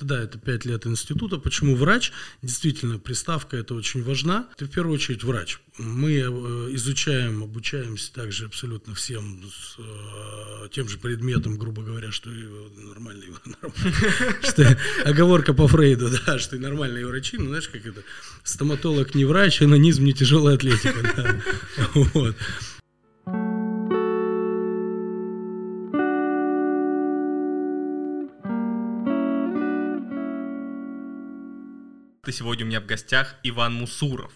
Да, это пять лет института. Почему врач? Действительно, приставка это очень важна. Ты в первую очередь врач. Мы э, изучаем, обучаемся также абсолютно всем с э, тем же предметом, грубо говоря, что и нормальные, что оговорка по Фрейду, да, что и нормальные врачи, ну знаешь, как это, стоматолог не врач, анонизм не тяжелая атлетика. Сегодня у меня в гостях Иван Мусуров,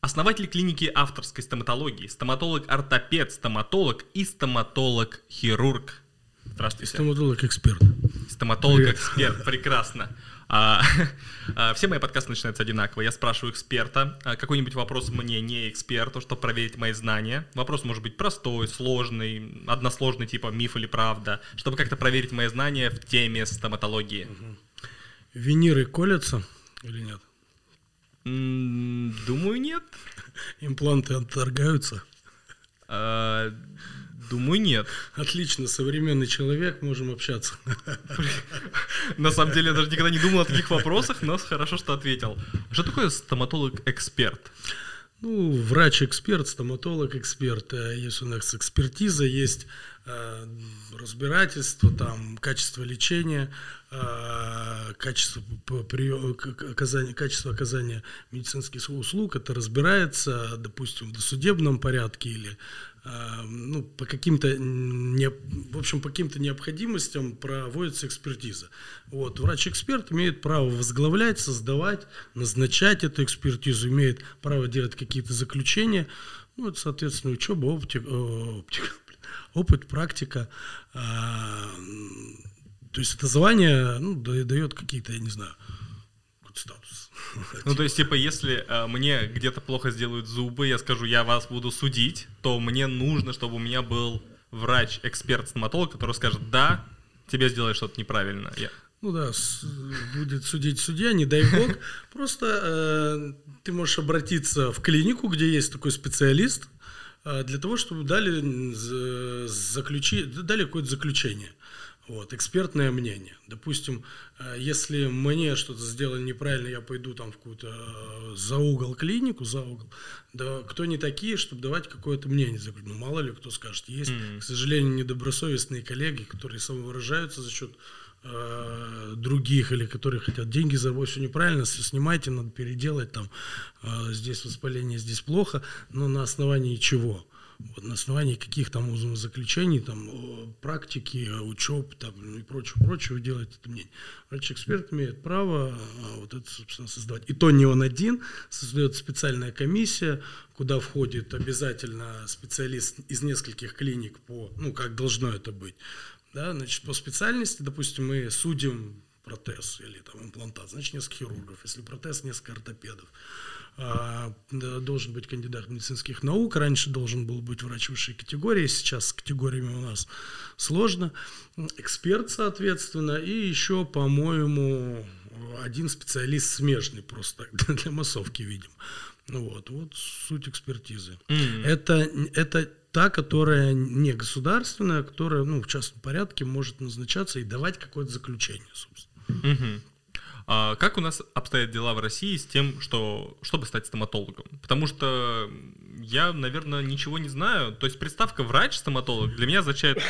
основатель клиники авторской стоматологии, стоматолог-ортопед, стоматолог и стоматолог-хирург. Здравствуйте. Стоматолог-эксперт. Стоматолог-эксперт, прекрасно. А, а, все мои подкасты начинаются одинаково. Я спрашиваю эксперта а, какой-нибудь вопрос мне, не эксперту, чтобы проверить мои знания. Вопрос может быть простой, сложный, односложный, типа миф или правда, чтобы как-то проверить мои знания в теме стоматологии. Виниры колятся? Или нет? Думаю, нет. Импланты отторгаются? А, думаю, нет. Отлично, современный человек, можем общаться. На самом деле, я даже никогда не думал о таких вопросах, но хорошо, что ответил. Что такое стоматолог-эксперт? Ну, врач-эксперт, стоматолог-эксперт. Э, есть у нас экспертиза, есть э, разбирательство, там, качество лечения, э, качество, прием, оказания, качество оказания медицинских услуг. Это разбирается, допустим, в досудебном порядке или ну, по каким-то не, в общем, по каким-то необходимостям проводится экспертиза. Вот. Врач-эксперт имеет право возглавлять, создавать, назначать эту экспертизу, имеет право делать какие-то заключения. Ну, это, соответственно, учеба, оптик, оптик, опыт, практика. А, то есть это звание ну, дает какие-то, я не знаю. Ну, то есть, типа, если э, мне где-то плохо сделают зубы, я скажу, я вас буду судить, то мне нужно, чтобы у меня был врач, эксперт, стоматолог, который скажет, да, тебе сделали что-то неправильно. Я... Ну да, с, будет судить судья, не дай бог. Просто э, ты можешь обратиться в клинику, где есть такой специалист, э, для того, чтобы дали, заключи, дали какое-то заключение. Вот, экспертное мнение. Допустим, э, если мне что-то сделали неправильно, я пойду там в какую-то э, за угол клинику, за угол, да кто не такие, чтобы давать какое-то мнение. Ну, мало ли кто скажет. Есть, mm-hmm. к сожалению, недобросовестные коллеги, которые самовыражаются за счет э, других или которые хотят деньги заработать, все неправильно, все снимайте, надо переделать, там, э, здесь воспаление, здесь плохо, но на основании чего? Вот, на основании каких там заключений, там, практики, учеб там, ну и прочего, прочего делать это мнение. Врач-эксперт имеет право а, вот это, собственно, создавать. И то не он один, создает специальная комиссия, куда входит обязательно специалист из нескольких клиник по, ну, как должно это быть. Да, значит, по специальности, допустим, мы судим протез или там имплантат, значит, несколько хирургов. Если протез, несколько ортопедов. А, должен быть кандидат медицинских наук. Раньше должен был быть врач высшей категории, сейчас с категориями у нас сложно. Эксперт, соответственно, и еще, по-моему, один специалист смежный просто для массовки, видим. Ну вот, вот суть экспертизы. Mm-hmm. Это, это та, которая не государственная, которая ну, в частном порядке может назначаться и давать какое-то заключение, собственно. Mm-hmm. А как у нас обстоят дела в России с тем, что, чтобы стать стоматологом? Потому что я, наверное, ничего не знаю. То есть приставка врач-стоматолог для меня означает,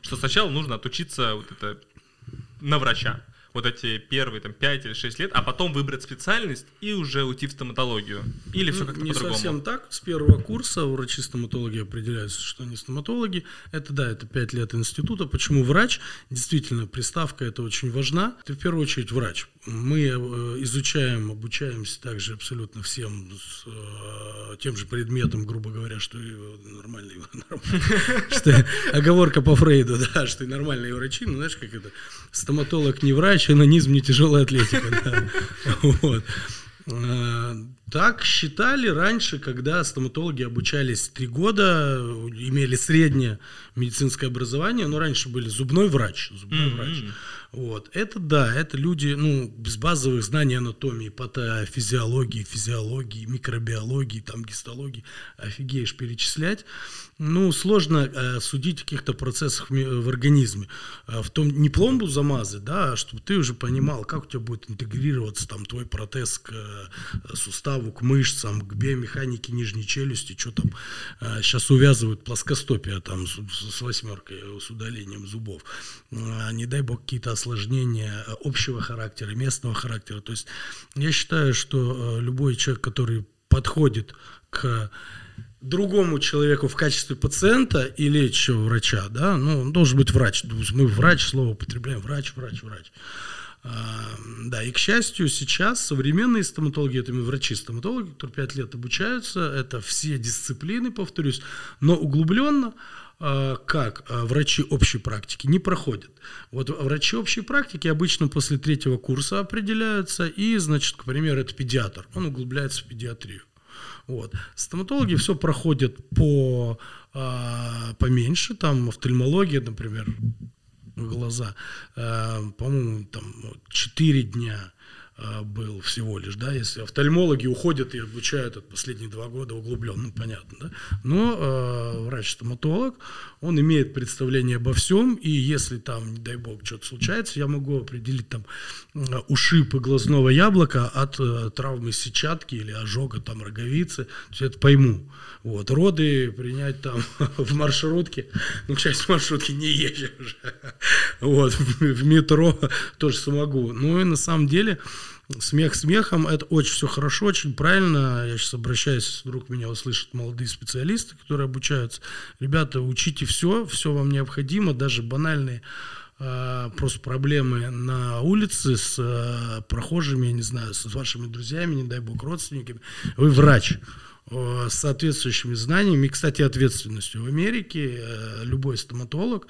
что сначала нужно отучиться вот это, на врача вот эти первые там 5 или 6 лет, а потом выбрать специальность и уже уйти в стоматологию? Или все как-то Не по-другому? совсем так. С первого курса врачи-стоматологи определяются, что они стоматологи. Это да, это 5 лет института. Почему врач? Действительно, приставка это очень важна. Ты в первую очередь врач. Мы э, изучаем, обучаемся также абсолютно всем с э, тем же предметом, грубо говоря, что и нормальные, что оговорка по Фрейду, да, что и нормальные врачи, ну знаешь, как это, стоматолог не врач, анонизм не тяжелая атлетика. Э, так считали раньше, когда стоматологи обучались три года, имели среднее медицинское образование, но раньше были зубной врач, зубной mm-hmm. врач. Вот. Это да, это люди, ну, без базовых знаний анатомии, патофизиологии, физиологии, микробиологии, там, гистологии, офигеешь перечислять. Ну, сложно э, судить о каких-то процессах в, в организме. Э, в том, не пломбу замазать, да, а чтобы ты уже понимал, как у тебя будет интегрироваться там твой протез к э, суставу, к мышцам, к биомеханике нижней челюсти, что там э, сейчас увязывают плоскостопия там с, с восьмеркой, с удалением зубов. Э, не дай бог какие-то осложнения общего характера, местного характера. То есть я считаю, что э, любой человек, который подходит к другому человеку в качестве пациента и лечащего врача, да, ну, он должен быть врач. Мы врач, слово употребляем, врач, врач, врач. А, да, и к счастью, сейчас современные стоматологи, это врачи-стоматологи, которые пять лет обучаются, это все дисциплины, повторюсь, но углубленно, как а, врачи общей практики не проходят. Вот врачи общей практики обычно после третьего курса определяются, и, значит, к примеру, это педиатр, он углубляется в педиатрию. Вот. Стоматологи все проходят по а, поменьше, там офтальмология, например, глаза, а, по-моему, там 4 дня был всего лишь, да, если офтальмологи уходят и обучают от последние два года углубленно, ну, понятно, да, но э, врач-стоматолог, он имеет представление обо всем, и если там, не дай бог, что-то случается, я могу определить там ушиб глазного яблока от э, травмы сетчатки или ожога там роговицы, то есть это пойму, вот, роды принять там в маршрутке, ну, в маршрутке не езжу уже, вот, в метро тоже смогу, ну, и на самом деле, Смех смехом, это очень все хорошо, очень правильно. Я сейчас обращаюсь, вдруг меня услышат молодые специалисты, которые обучаются. Ребята, учите все, все вам необходимо, даже банальные э, просто проблемы на улице с э, прохожими, я не знаю, с вашими друзьями, не дай бог, родственниками. Вы врач с соответствующими знаниями и, кстати, ответственностью. В Америке э, любой стоматолог,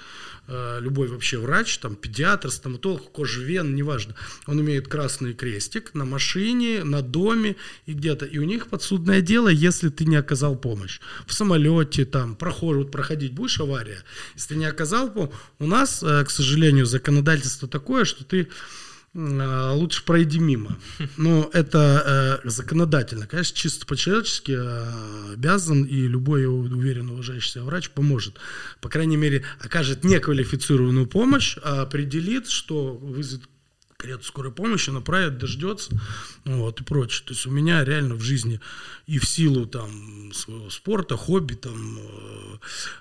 э, любой вообще врач, там педиатр, стоматолог, кожевен, неважно, он имеет красный крестик на машине, на доме и где-то. И у них подсудное дело, если ты не оказал помощь. В самолете, там, проход, вот проходить будешь авария, если ты не оказал помощь. У нас, э, к сожалению, законодательство такое, что ты лучше пройди мимо. Но это э, законодательно. Конечно, чисто по-человечески э, обязан, и любой уверенно уважающийся врач поможет. По крайней мере, окажет неквалифицированную помощь, а определит, что вызовет карету скорой помощи направит, дождется, вот, и прочее. То есть у меня реально в жизни и в силу там своего спорта, хобби, там,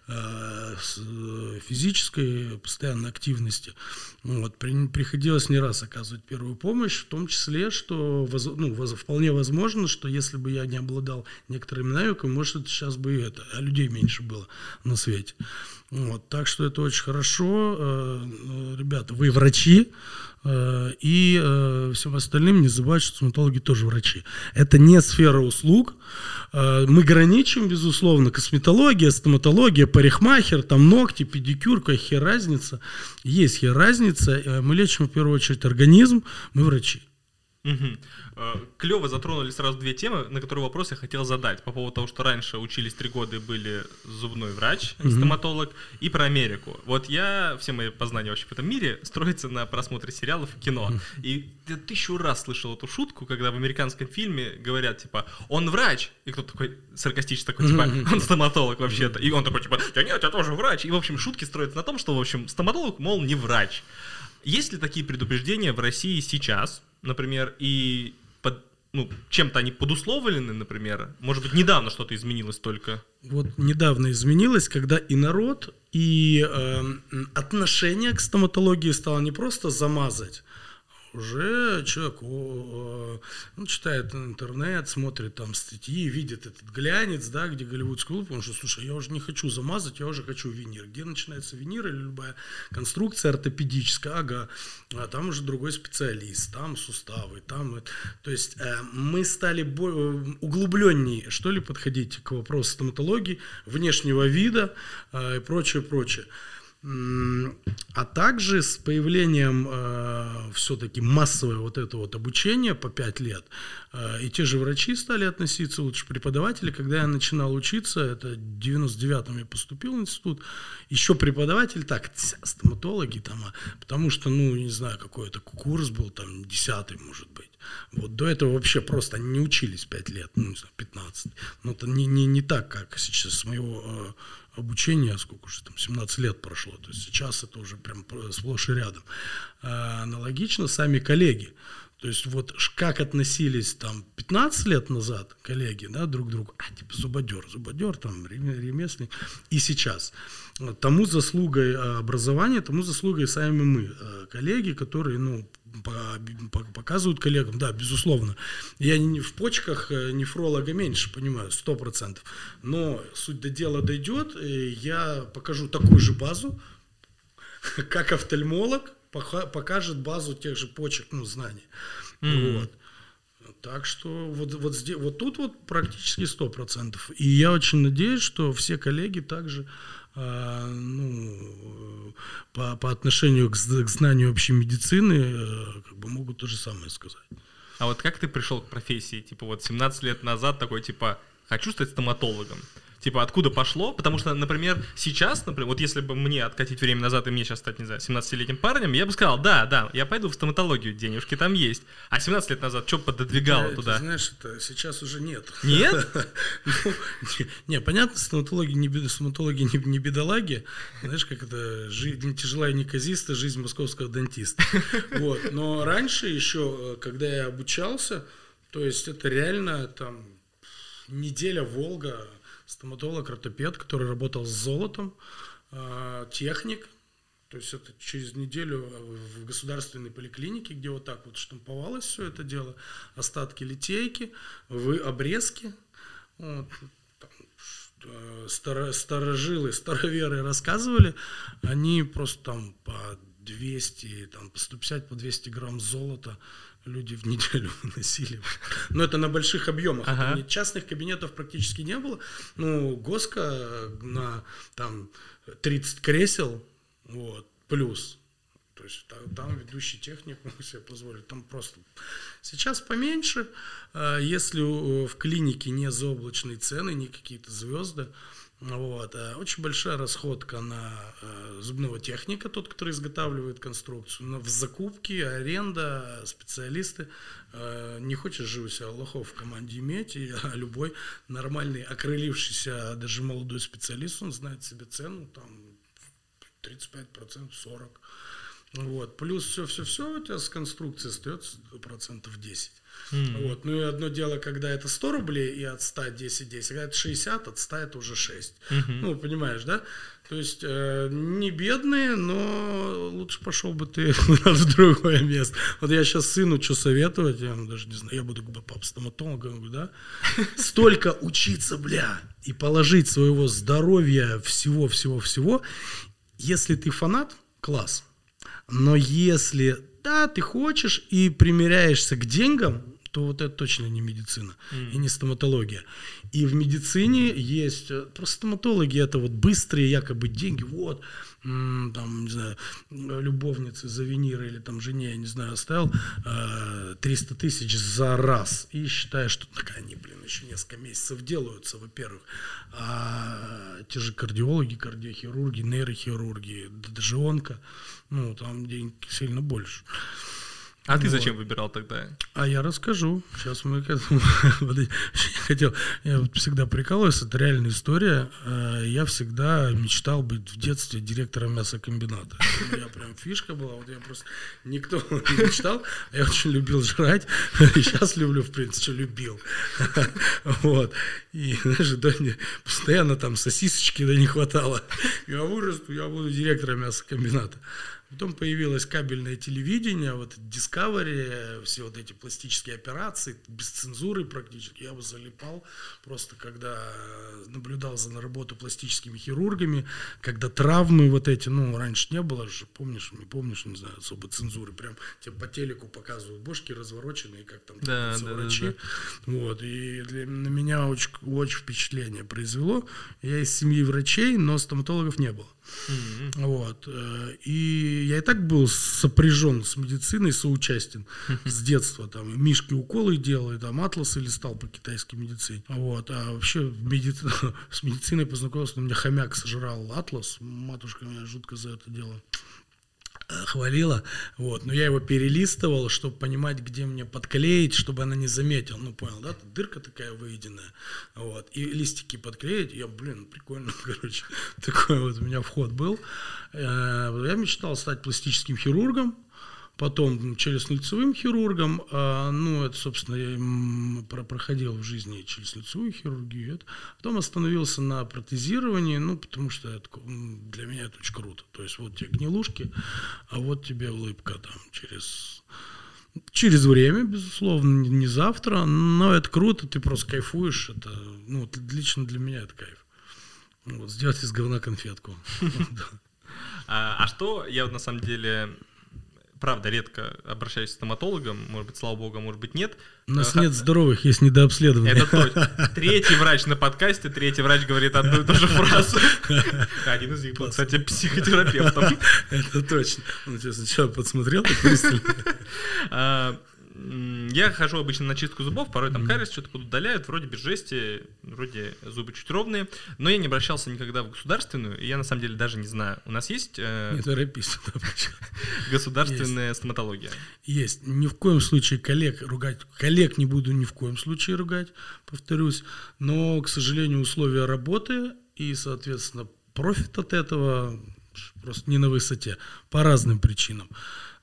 э, э, физической постоянной активности, вот, при, приходилось не раз оказывать первую помощь, в том числе, что воз, ну, воз, вполне возможно, что если бы я не обладал некоторыми навыками, может, сейчас бы и это, а людей меньше было на свете. Вот, так что это очень хорошо. Э, ребята, вы врачи, Э, и э, всем остальным не забывать, что стоматологи тоже врачи. Это не сфера услуг. Мы граничим, безусловно, косметология, стоматология, парикмахер, там ногти, педикюр, какая разница. Есть хер разница. Мы лечим в первую очередь организм, мы врачи. Угу. Клево затронули сразу две темы, на которые вопрос я хотел задать. По поводу того, что раньше учились три года и были зубной врач, угу. стоматолог, и про Америку. Вот я, все мои познания вообще в этом мире строятся на просмотре сериалов и кино. Угу. И я тысячу раз слышал эту шутку, когда в американском фильме говорят, типа, он врач, и кто-то такой саркастически такой, типа, он стоматолог вообще-то. И он такой, типа, да нет, я тоже врач. И, в общем, шутки строятся на том, что, в общем, стоматолог, мол, не врач. Есть ли такие предупреждения в России сейчас, например, и ну, чем-то они подусловлены, например? Может быть, недавно что-то изменилось только? Вот недавно изменилось, когда и народ, и э, отношение к стоматологии стало не просто замазать, уже человек о, ну, читает интернет, смотрит там статьи, видит этот глянец, да, где голливудский клуб, он что, слушай, я уже не хочу замазать, я уже хочу винир. Где начинается винир или любая конструкция ортопедическая, ага, а там уже другой специалист, там суставы, там... То есть э, мы стали углубленнее, что ли, подходить к вопросу стоматологии, внешнего вида э, и прочее, прочее. А также с появлением э, все-таки массового вот этого вот обучения по 5 лет, э, и те же врачи стали относиться, лучше преподаватели, когда я начинал учиться, это в 99-м я поступил в институт, еще преподаватель, так, стоматологи там, а, потому что, ну, не знаю, какой это курс был, там, 10 может быть. Вот до этого вообще просто они не учились 5 лет, ну, не знаю, 15. Но это не, не, не так, как сейчас с моего э, обучения, сколько уже там, 17 лет прошло, то есть сейчас это уже прям сплошь и рядом. А, аналогично сами коллеги. То есть вот как относились там 15 лет назад коллеги да, друг другу, а, типа зубодер, зубодер, там ремесленник, и сейчас. Тому заслугой а, образования, тому заслугой сами мы, а, коллеги, которые ну, показывают коллегам, да, безусловно. Я не в почках э, нефролога меньше, понимаю, сто процентов. Но суть до дела дойдет, я покажу такую же базу, как офтальмолог покажет базу тех же почек, ну, знаний. Mm-hmm. Вот. Так что вот, вот, здесь, вот тут вот практически сто процентов. И я очень надеюсь, что все коллеги также а, ну, по, по отношению к, к знанию общей медицины э, как бы могут то же самое сказать. А вот как ты пришел к профессии? Типа вот 17 лет назад такой типа хочу стать стоматологом типа, откуда пошло, потому что, например, сейчас, например, вот если бы мне откатить время назад и мне сейчас стать, не знаю, 17-летним парнем, я бы сказал, да, да, я пойду в стоматологию, денежки там есть. А 17 лет назад что пододвигало туда? Ты знаешь, это сейчас уже нет. Нет? Ну, не, понятно, стоматологи не стоматологи не бедолаги, знаешь, как это, жизнь тяжелая неказиста, жизнь московского дантиста. Вот, но раньше еще, когда я обучался, то есть это реально там неделя Волга, стоматолог, ортопед, который работал с золотом, а, техник, то есть это через неделю в государственной поликлинике, где вот так вот штамповалось все это дело, остатки литейки, вы обрезки, вот, там, старо, старожилы, староверы рассказывали, они просто там по 200, там, по 150, по 200 грамм золота люди в неделю выносили. Но это на больших объемах. Ага. Частных кабинетов практически не было. Ну, Госка на там 30 кресел, вот, плюс. То есть там, там ведущий техник мог себе позволить. Там просто сейчас поменьше. А если в клинике не заоблачные цены, не какие-то звезды, вот. Э, очень большая расходка на э, зубного техника, тот, который изготавливает конструкцию, на, в закупке, аренда, специалисты. Э, не хочешь же у себя лохов в команде иметь, и а любой нормальный, окрылившийся, даже молодой специалист, он знает себе цену, там 35%, 40%. Вот. Плюс все-все-все у тебя с конструкцией остается процентов 10. Mm-hmm. Вот. Ну и одно дело, когда это 100 рублей и от 100 10 10, когда это 60, от 100 это уже 6. Mm-hmm. Ну, понимаешь, да? То есть э, не бедные, но лучше пошел бы ты в другое место. Вот я сейчас сыну что советовать, я даже не знаю, я буду пап стоматологом, да? Столько учиться, бля, и положить своего здоровья, всего-всего-всего. Если ты фанат, класс. Но если да, ты хочешь и примеряешься к деньгам, то вот это точно не медицина mm. и не стоматология. И в медицине есть, э, просто стоматологи это вот быстрые якобы деньги, вот, там, не знаю, любовницы за виниры или там жене, я не знаю, оставил э, 300 тысяч за раз. И считаешь, что так они, блин, еще несколько месяцев делаются, во-первых. А те же кардиологи, кардиохирурги, нейрохирурги, даже онко, ну, там денег сильно больше. А вот. ты зачем выбирал тогда? А я расскажу. Сейчас мы к этому хотел. Я вот всегда прикалываюсь, это реальная история. Э, я всегда мечтал быть в детстве директором мясокомбината. У меня прям фишка была. Вот я просто никто не мечтал. Я очень любил жрать. И сейчас люблю, в принципе, любил. Вот. И, знаешь, да, постоянно там сосисочки да не хватало. Я вырасту, я буду директором мясокомбината. Потом появилось кабельное телевидение, вот Discovery, все вот эти пластические операции, без цензуры практически. Я бы залипал просто, когда наблюдал за работу пластическими хирургами, когда травмы вот эти, ну, раньше не было же, помнишь, не помнишь, не знаю, особо цензуры, прям тебе по телеку показывают бошки развороченные, как там да, да, врачи. Да, да. Вот, и для, на меня очень, очень впечатление произвело. Я из семьи врачей, но стоматологов не было. Mm-hmm. Вот. Э, и я и так был сопряжен с медициной, соучастен с детства. Там Мишки уколы делал, и там атласы листал по китайской медицине. Вот. А вообще меди... с медициной познакомился, у меня хомяк сожрал атлас. Матушка меня жутко за это дело хвалила, вот, но я его перелистывал, чтобы понимать, где мне подклеить, чтобы она не заметила, ну, понял, да, дырка такая выеденная, вот, и листики подклеить, я, блин, прикольно, короче, такой вот у меня вход был, э, я мечтал стать пластическим хирургом, потом челюстно-лицевым хирургом. А, ну, это, собственно, я проходил в жизни челюстно-лицевую хирургию. Это. Потом остановился на протезировании, ну, потому что это, для меня это очень круто. То есть вот тебе гнилушки, а вот тебе улыбка там через через время, безусловно, не завтра, но это круто, ты просто кайфуешь, это, ну, лично для меня это кайф. Вот, сделать из говна конфетку. А, а что, я на самом деле правда, редко обращаюсь к стоматологам, может быть, слава богу, а может быть, нет. У нас Х... нет здоровых, есть недообследованные. Это точно. Третий врач на подкасте, третий врач говорит одну и ту же фразу. Один из них был, кстати, психотерапевтом. Это точно. Он сейчас сначала подсмотрел, так пристально. Я хожу обычно на чистку зубов, порой там кариес что-то удаляют, вроде без жести, вроде зубы чуть ровные, но я не обращался никогда в государственную, и я на самом деле даже не знаю. У нас есть... Э, не торопись. Государственная есть. стоматология. Есть. Ни в коем случае коллег ругать, коллег не буду ни в коем случае ругать, повторюсь, но, к сожалению, условия работы и, соответственно, профит от этого просто не на высоте, по разным причинам.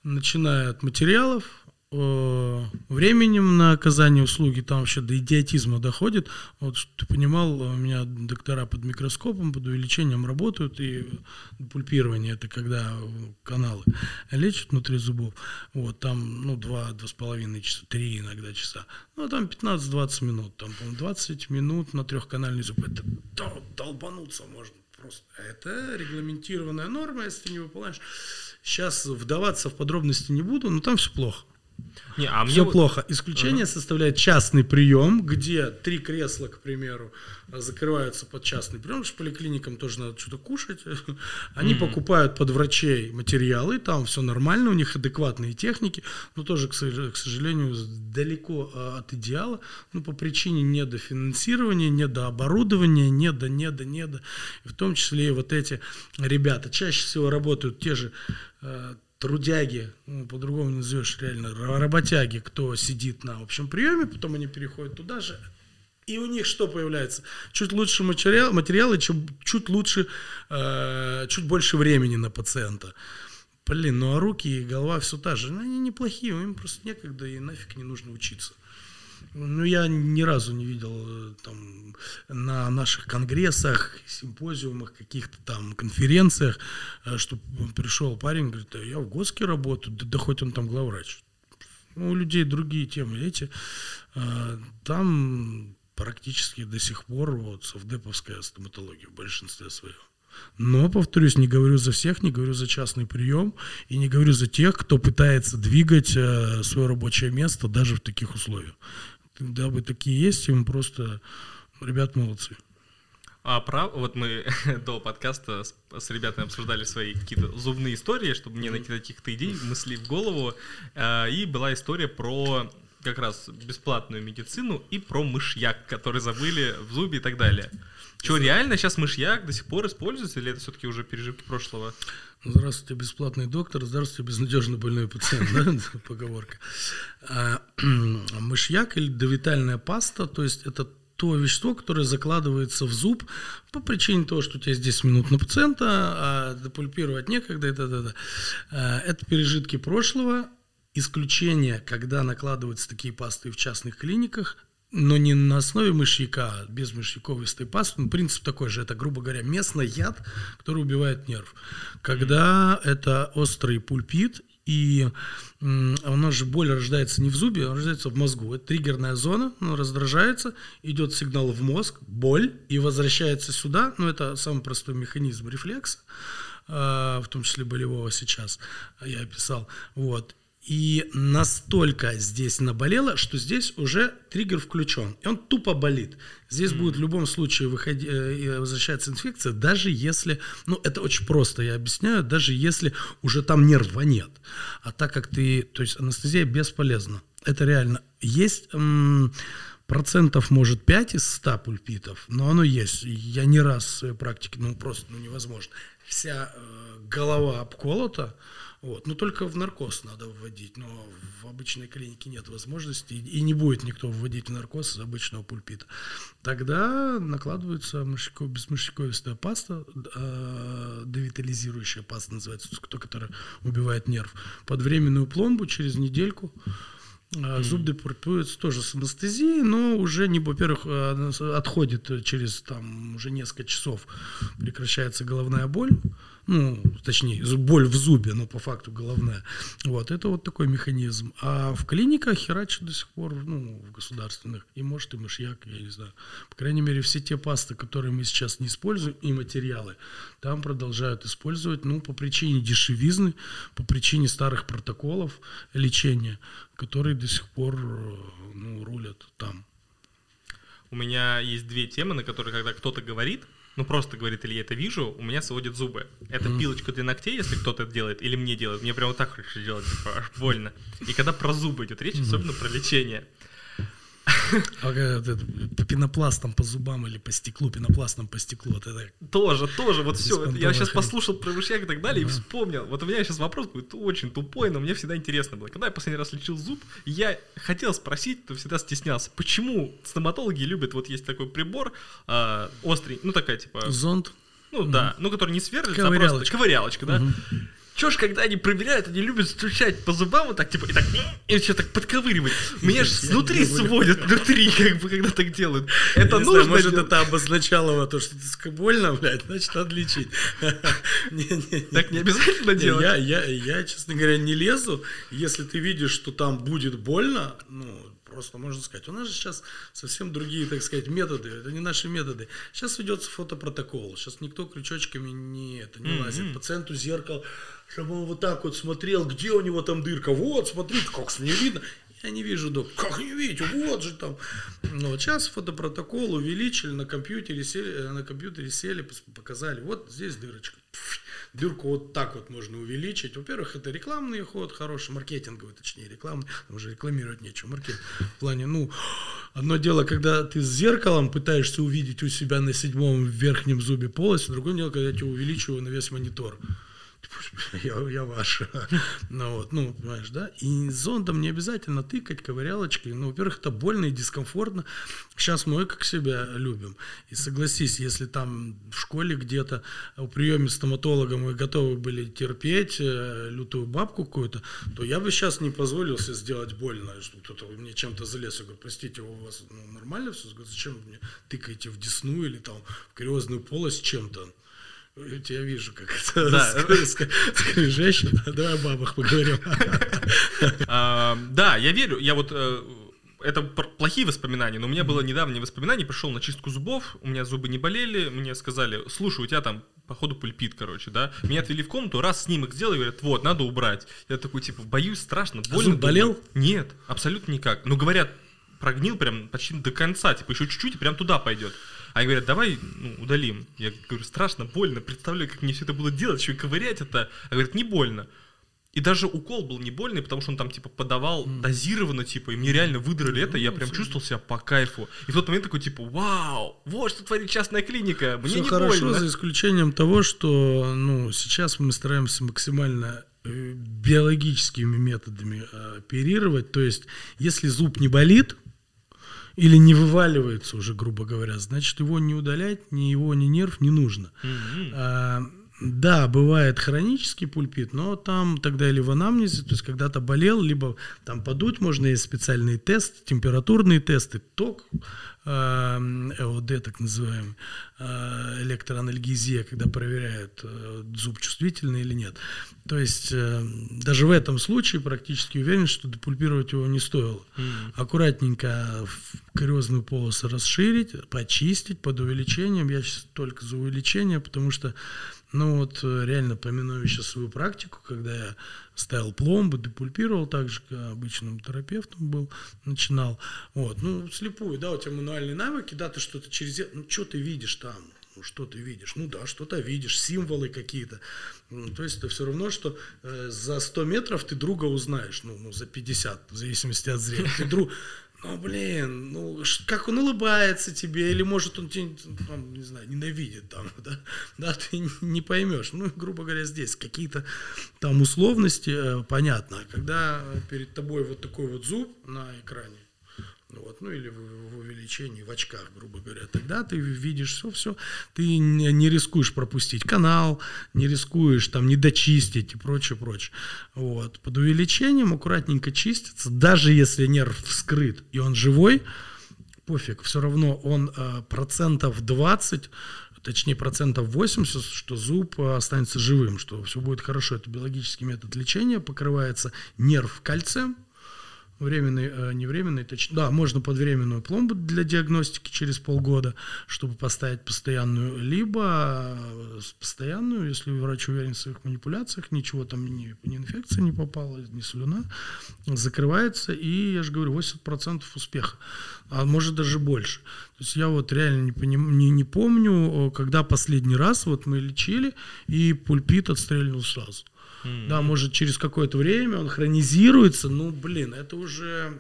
Начиная от материалов, временем на оказание услуги, там вообще до идиотизма доходит. Вот, ты понимал, у меня доктора под микроскопом, под увеличением работают, и пульпирование, это когда каналы лечат внутри зубов. Вот, там, ну, два, два с половиной часа, три иногда часа. Ну, там 15-20 минут, там, по 20 минут на трехканальный зуб. Это долбануться можно просто. Это регламентированная норма, если ты не выполняешь. Сейчас вдаваться в подробности не буду, но там все плохо. Не, а Все мне... плохо. Исключение uh-huh. составляет частный прием, где три кресла, к примеру, закрываются под частный прием, потому что поликлиникам тоже надо что-то кушать. Они mm-hmm. покупают под врачей материалы, там все нормально, у них адекватные техники, но тоже, к сожалению, далеко а, от идеала, ну, по причине недофинансирования, недооборудования, недо, недо, недо. И в том числе и вот эти ребята чаще всего работают те же а, трудяги, ну, по-другому не назовешь реально, работяги, кто сидит на общем приеме, потом они переходят туда же, и у них что появляется? Чуть лучше материал, материалы, чуть, чуть лучше, э, чуть больше времени на пациента. Блин, ну а руки и голова все та же. Ну, они неплохие, им просто некогда и нафиг не нужно учиться. Ну, я ни разу не видел э, там на наших конгрессах, симпозиумах, каких-то там конференциях, э, что пришел парень, говорит, «А я в ГОСКе работаю, да, да хоть он там главврач. Ну, у людей другие темы, эти. Э, там практически до сих пор вот совдеповская стоматология в большинстве своем. Но, повторюсь, не говорю за всех, не говорю за частный прием и не говорю за тех, кто пытается двигать э, свое рабочее место даже в таких условиях. Когда бы такие есть, им просто, ребят, молодцы. А прав, вот мы до подкаста с, с ребятами обсуждали свои какие-то зубные истории, чтобы мне найти каких-то идей, мыслей в голову. Э, и была история про как раз бесплатную медицину и про мышьяк, который забыли в зубе и так далее. Что, реально сейчас мышьяк до сих пор используется, или это все-таки уже пережитки прошлого? Здравствуйте, бесплатный доктор, здравствуйте, безнадежно больной пациент, да, поговорка. А, мышьяк или довитальная паста, то есть это то вещество, которое закладывается в зуб по причине того, что у тебя здесь минут на пациента, а депульпировать некогда, это, это, это. это пережитки прошлого, исключение, когда накладываются такие пасты в частных клиниках, но не на основе мышьяка, а без мышьяковистой пасты. Ну, принцип такой же. Это, грубо говоря, местный яд, который убивает нерв. Когда это острый пульпит, и у нас же боль рождается не в зубе, а рождается в мозгу. Это триггерная зона, она раздражается, идет сигнал в мозг, боль, и возвращается сюда. Ну, это самый простой механизм рефлекса, а, в том числе болевого сейчас, я описал. Вот И настолько здесь наболело, что здесь уже триггер включен. И он тупо болит. Здесь mm. будет в любом случае выходи, э, возвращаться инфекция, даже если, ну это очень просто, я объясняю, даже если уже там нерва нет. А так как ты, то есть анестезия бесполезна. Это реально. Есть процентов, может, 5 из 100 пульпитов, но оно есть. Я не раз в своей практике, ну просто ну, невозможно. Вся э, голова обколота, вот. Но только в наркоз надо вводить, но в обычной клинике нет возможности, и не будет никто вводить в наркоз из обычного пульпита. Тогда накладывается мышьяко, безмышьяковистая паста, э, девитализирующая паста называется, то, которая убивает нерв, под временную пломбу через недельку. Mm. Зуб депортуется тоже с анестезией, но уже не, во-первых, э, отходит через там уже несколько часов, прекращается головная боль, ну, точнее, боль в зубе, но по факту головная. Вот, это вот такой механизм. А в клиниках херачат до сих пор, ну, в государственных, и может и мышьяк, я не знаю. По крайней мере, все те пасты, которые мы сейчас не используем, и материалы, там продолжают использовать, ну, по причине дешевизны, по причине старых протоколов лечения, которые до сих пор, ну, рулят там. У меня есть две темы, на которые, когда кто-то говорит, ну просто говорит, или я это вижу, у меня сводят зубы. Это пилочка для ногтей, если кто-то это делает, или мне делает. Мне прямо так хочется делать, типа, аж больно. И когда про зубы идет речь, особенно про лечение, а по пенопластам, по зубам или по стеклу, пенопластом по стеклу. Вот это тоже, тоже, вот все. Я сейчас послушал про мышьяк и так далее и вспомнил. Вот у меня сейчас вопрос будет очень тупой, но мне всегда интересно было. Когда я последний раз лечил зуб, я хотел спросить, но всегда стеснялся, почему стоматологи любят, вот есть такой прибор э, острый, ну такая типа... Зонд? Ну да, ну который не сверлится, а просто ковырялочка, да? Чё ж, когда они проверяют, они любят стучать по зубам вот так, типа, и так, и что так подковыривать. Меня же снутри сводят, внутри, как бы, когда так делают. Это нужно знаю, может, это обозначало то, что ты больно, блядь, значит, надо лечить. Так не обязательно делать. Я, честно говоря, не лезу. Если ты видишь, что там будет больно, ну, просто можно сказать. У нас же сейчас совсем другие, так сказать, методы. Это не наши методы. Сейчас ведется фотопротокол. Сейчас никто крючочками не, это, не mm-hmm. лазит. Пациенту зеркало, чтобы он вот так вот смотрел, где у него там дырка. Вот, смотрите, как с ней видно. Я не вижу, док. Как не видите? Вот же там. Ну, вот сейчас фотопротокол увеличили, на компьютере сели, э, на компьютере сели, показали. Вот здесь дырочка дырку вот так вот можно увеличить. Во-первых, это рекламный ход, хороший, маркетинговый, точнее, рекламный, уже рекламировать нечего, маркетинг. В плане, ну, одно дело, когда ты с зеркалом пытаешься увидеть у себя на седьмом верхнем зубе полость, другое дело, когда я тебе увеличиваю на весь монитор я, я ваша. Ну, вот, ну, понимаешь, да? И зондом не обязательно тыкать ковырялочкой. Ну, во-первых, это больно и дискомфортно. Сейчас мы как себя любим. И согласись, если там в школе где-то у приеме стоматолога мы готовы были терпеть э, лютую бабку какую-то, то я бы сейчас не позволил себе сделать больно, что кто-то мне чем-то залез. Я говорю, простите, у вас ну, нормально все? Зачем вы мне тыкаете в десну или там в кариозную полость чем-то? Я вижу, как это да. скрижащий. Давай о бабах поговорим. А, да, я верю. Я вот э, это плохие воспоминания, но у меня было недавнее воспоминание, пришел на чистку зубов, у меня зубы не болели, мне сказали, слушай, у тебя там походу пульпит, короче, да. Меня отвели в комнату, раз снимок сделали, говорят, вот, надо убрать. Я такой, типа, боюсь, страшно, а больно. Зуб болел? Нет, абсолютно никак. Ну, говорят, прогнил прям почти до конца, типа, еще чуть-чуть и прям туда пойдет. Они говорят, давай ну, удалим. Я говорю, страшно, больно, представляю, как мне все это было делать, еще и ковырять это. А говорят, не больно. И даже укол был не больный, потому что он там типа подавал mm. дозированно, типа, и мне реально выдрали это, я прям чувствовал себя по кайфу. И в тот момент такой, типа, вау, вот что творит частная клиника, мне все не хорошо, больно. за исключением того, что, ну, сейчас мы стараемся максимально э, биологическими методами э, оперировать. То есть, если зуб не болит, или не вываливается уже, грубо говоря, значит, его не удалять, ни его, ни нерв не нужно. Mm-hmm. А, да, бывает хронический пульпит, но там тогда или в анамнезе, то есть когда-то болел, либо там подуть можно, есть специальные тесты, температурные тесты, ток ЭОД, так называемый, электроанальгезия, когда проверяют, зуб чувствительный или нет. То есть даже в этом случае практически уверен, что депульпировать его не стоило. Mm. Аккуратненько кариозную полосу расширить, почистить под увеличением. Я сейчас только за увеличение, потому что ну вот э, реально поминаю сейчас свою практику, когда я ставил пломбы, депульпировал так же, как обычным терапевтом был, начинал. Вот, ну, слепую, да, у тебя мануальные навыки, да, ты что-то через... Ну, что ты видишь там? Ну, что ты видишь? Ну да, что-то видишь, символы какие-то. Ну, то есть это все равно, что э, за 100 метров ты друга узнаешь, ну, ну за 50, в зависимости от зрения. Ты друг, ну, блин, ну, как он улыбается тебе, или, может, он тебя, там, не знаю, ненавидит там, да, да, ты не поймешь. Ну, грубо говоря, здесь какие-то там условности, э, понятно. Когда перед тобой вот такой вот зуб на экране, вот, ну или в, в увеличении, в очках, грубо говоря, тогда ты видишь все, все, ты не, не рискуешь пропустить канал, не рискуешь там не дочистить и прочее, прочее. Вот. Под увеличением аккуратненько чистится, даже если нерв вскрыт и он живой, пофиг, все равно он э, процентов 20 точнее процентов 80, что зуб останется живым, что все будет хорошо. Это биологический метод лечения, покрывается нерв кальцием, временный, э, не временный, точнее, да, можно под временную пломбу для диагностики через полгода, чтобы поставить постоянную, либо э, постоянную, если врач уверен в своих манипуляциях, ничего там, ни, ни инфекция не попала, ни слюна, закрывается, и, я же говорю, 80% успеха, а может даже больше. То есть я вот реально не, поним, не, не помню, когда последний раз вот мы лечили, и пульпит отстрельнул сразу. Mm-hmm. Да, может, через какое-то время он хронизируется, ну, блин, это уже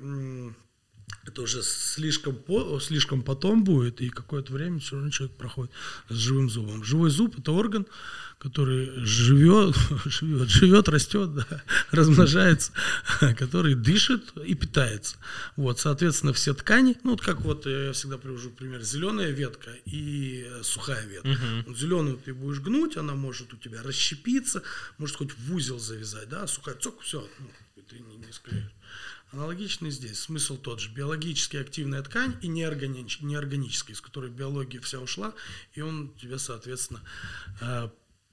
это уже слишком, по, слишком потом будет, и какое-то время все равно человек проходит с живым зубом. Живой зуб – это орган, который живет, живет, живет, растет, да, размножается, который дышит и питается. Вот, соответственно, все ткани, ну, вот как вот я всегда привожу пример, зеленая ветка и сухая ветка. Uh-huh. Вот зеленую ты будешь гнуть, она может у тебя расщепиться, может хоть в узел завязать, да, а сухая, цок, все, ну, ты не, не склеишь. Аналогичный здесь. Смысл тот же. Биологически активная ткань и неорганич, неорганическая, из которой биология вся ушла, и он тебе, соответственно,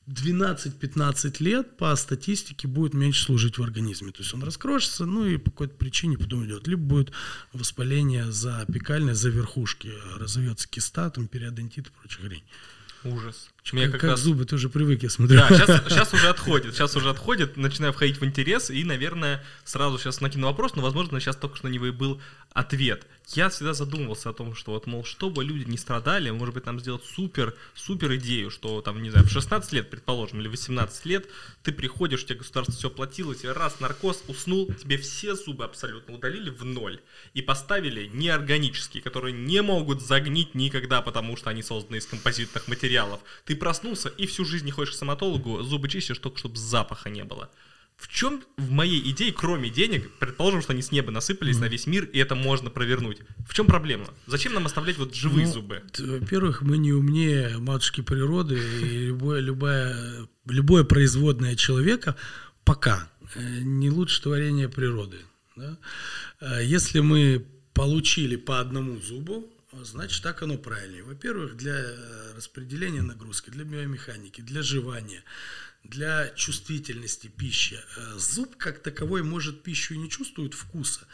12-15 э, лет по статистике будет меньше служить в организме. То есть он раскрошится, ну и по какой-то причине потом идет. Либо будет воспаление за апикальной, за верхушки, разовьется киста, там, периодонтит и прочая хрень. Ужас. Мне как, как раз... зубы, ты уже привык, я смотрю. Да, сейчас, сейчас уже отходит, сейчас уже отходит, начинаю входить в интерес, и, наверное, сразу сейчас накину вопрос, но, возможно, сейчас только что на него и был ответ. Я всегда задумывался о том, что вот, мол, чтобы люди не страдали, может быть, нам сделать супер, супер идею, что там, не знаю, в 16 лет, предположим, или 18 лет, ты приходишь, тебе государство все платило, тебе раз, наркоз, уснул, тебе все зубы абсолютно удалили в ноль и поставили неорганические, которые не могут загнить никогда, потому что они созданы из композитных материалов. Ты ты проснулся и всю жизнь не ходишь к стоматологу, зубы чистишь только, чтобы запаха не было. В чем в моей идее, кроме денег, предположим, что они с неба насыпались mm-hmm. на весь мир, и это можно провернуть. В чем проблема? Зачем нам оставлять вот живые ну, зубы? Во-первых, мы не умнее матушки природы, и любое, любое, любое производное человека пока э, не лучше творение природы. Да? Э, если мы получили по одному зубу, значит, так оно правильнее. Во-первых, для э, распределения нагрузки, для биомеханики, для жевания, для чувствительности пищи. Э, зуб как таковой может пищу и не чувствует вкуса.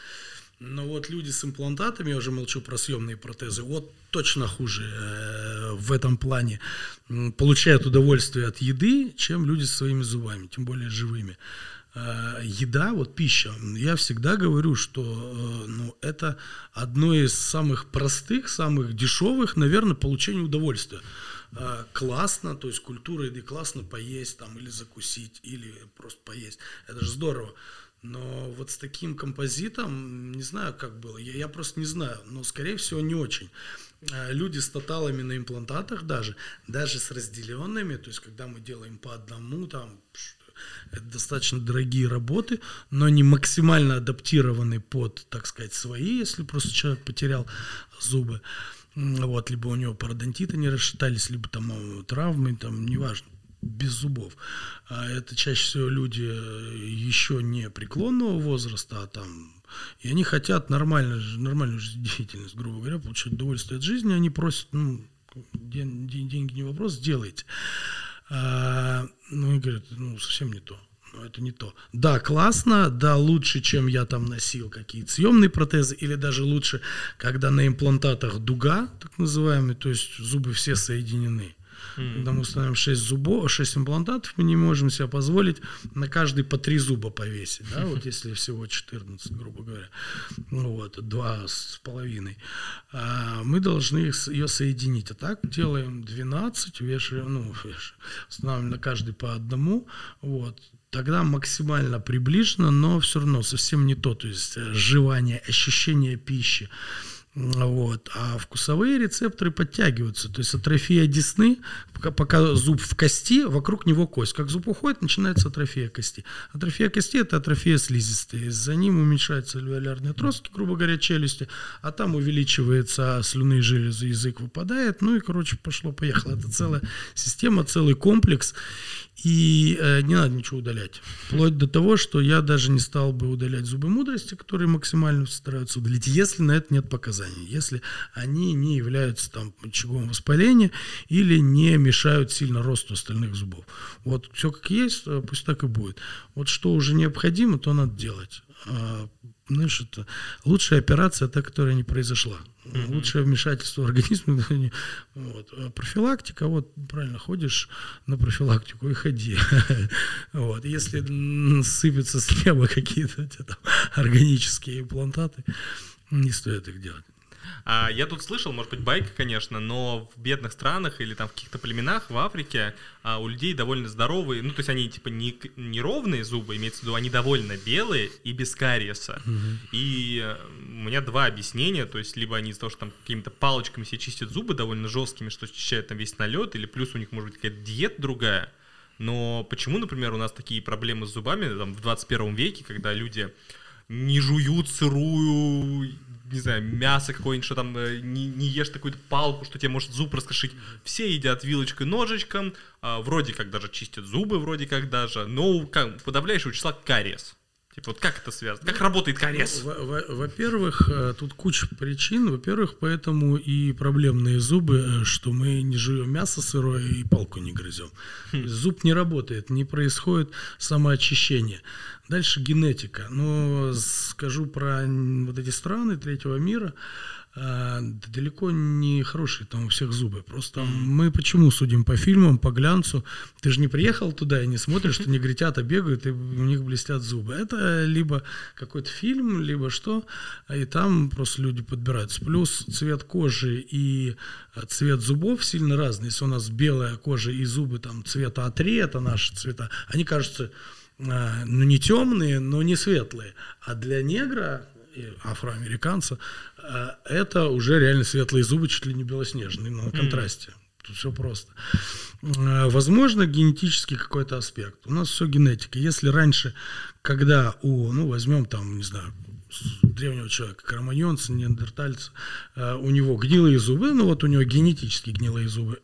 Но вот люди с имплантатами, я уже молчу про съемные протезы, вот точно хуже э, в этом плане получают удовольствие от еды, чем люди со своими зубами, тем более живыми. Э, еда, вот пища, я всегда говорю, что э, ну, это одно из самых простых, самых дешевых, наверное, получения удовольствия. Э, классно, то есть культура еды классно поесть там или закусить, или просто поесть. Это же здорово. Но вот с таким композитом, не знаю, как было, я, я просто не знаю, но, скорее всего, не очень. Люди с тоталами на имплантатах даже, даже с разделенными, то есть когда мы делаем по одному, там, это достаточно дорогие работы, но они максимально адаптированы под, так сказать, свои, если просто человек потерял зубы. Вот, либо у него пародонтиты не расшатались, либо там э, травмы, там, неважно, без зубов. А это чаще всего люди э, еще не преклонного возраста, а там И они хотят нормально, нормальную деятельность, грубо говоря, получать удовольствие от жизни. Они просят, ну, деньги не вопрос, сделайте. А, ну, и говорят, ну, совсем не то. Но это не то. Да, классно, да, лучше, чем я там носил какие-то съемные протезы, или даже лучше, когда на имплантатах дуга, так называемый, то есть зубы все соединены. Mm-hmm. Когда мы установим 6 зубов, 6 имплантатов, мы не можем себе позволить на каждый по 3 зуба повесить. Да? Вот если всего 14, грубо говоря. Ну вот, 2 с половиной. А мы должны их, ее соединить. А так делаем 12, вешаем, ну, вешаем, устанавливаем на каждый по одному. Вот тогда максимально приближено, но все равно совсем не то, то есть э, жевание, ощущение пищи. Вот. А вкусовые рецепторы подтягиваются. То есть атрофия десны, пока, зуб в кости, вокруг него кость. Как зуб уходит, начинается атрофия кости. Атрофия кости – это атрофия слизистой. За ним уменьшаются альвеолярные отростки, грубо говоря, челюсти, а там увеличивается слюнные железы, язык выпадает. Ну и, короче, пошло-поехало. Это целая система, целый комплекс. И э, не надо ничего удалять. Вплоть до того, что я даже не стал бы удалять зубы мудрости, которые максимально стараются удалить, если на это нет показаний. Если они не являются там очагом воспаления или не мешают сильно росту остальных зубов. Вот все как есть, э, пусть так и будет. Вот что уже необходимо, то надо делать. Знаешь, это лучшая операция, та, которая не произошла. Mm-hmm. Лучшее вмешательство в организм. вот. А профилактика, вот правильно, ходишь на профилактику и ходи. вот. Если сыпятся с неба какие-то органические имплантаты, не стоит их делать. А, я тут слышал, может быть, байка, конечно, но в бедных странах или там в каких-то племенах в Африке а, у людей довольно здоровые, ну, то есть они типа не, не ровные зубы, имеется в виду, они довольно белые и без кариеса. Угу. И э, у меня два объяснения, то есть либо они из-за того, что там какими-то палочками себе чистят зубы довольно жесткими, что очищают там весь налет, или плюс у них может быть какая-то диета другая. Но почему, например, у нас такие проблемы с зубами там, в 21 веке, когда люди не жуют сырую не знаю, мясо какое-нибудь, что там э, не, не ешь такую-то палку, что тебе может зуб раскрошить. Все едят вилочкой, ножичком, а, вроде как даже чистят зубы, вроде как даже, но как, подавляющего числа кариес. Типа, вот как это связано? Как работает кариес? Ну, во-первых, э, тут куча причин. Во-первых, поэтому и проблемные зубы, э, что мы не жуем мясо сырое и палку не грызем. Хм. Зуб не работает, не происходит самоочищение. Дальше генетика. Но скажу про вот эти страны третьего мира. А, далеко не хорошие там у всех зубы. Просто мы почему судим по фильмам, по глянцу? Ты же не приехал туда и не смотришь, что негритята бегают и у них блестят зубы. Это либо какой-то фильм, либо что, и там просто люди подбираются. Плюс цвет кожи и а, цвет зубов сильно разный. Если у нас белая кожа и зубы там цвета А3, это наши цвета, они кажутся а, ну не темные, но не светлые. А для негра афроамериканца, э, это уже реально светлые зубы, чуть ли не белоснежные, на контрасте. Тут все просто. Э, возможно, генетический какой-то аспект. У нас все генетика. Если раньше, когда у, ну, возьмем там, не знаю, древнего человека, кроманьонца, неандертальца, э, у него гнилые зубы, ну вот у него генетически гнилые зубы,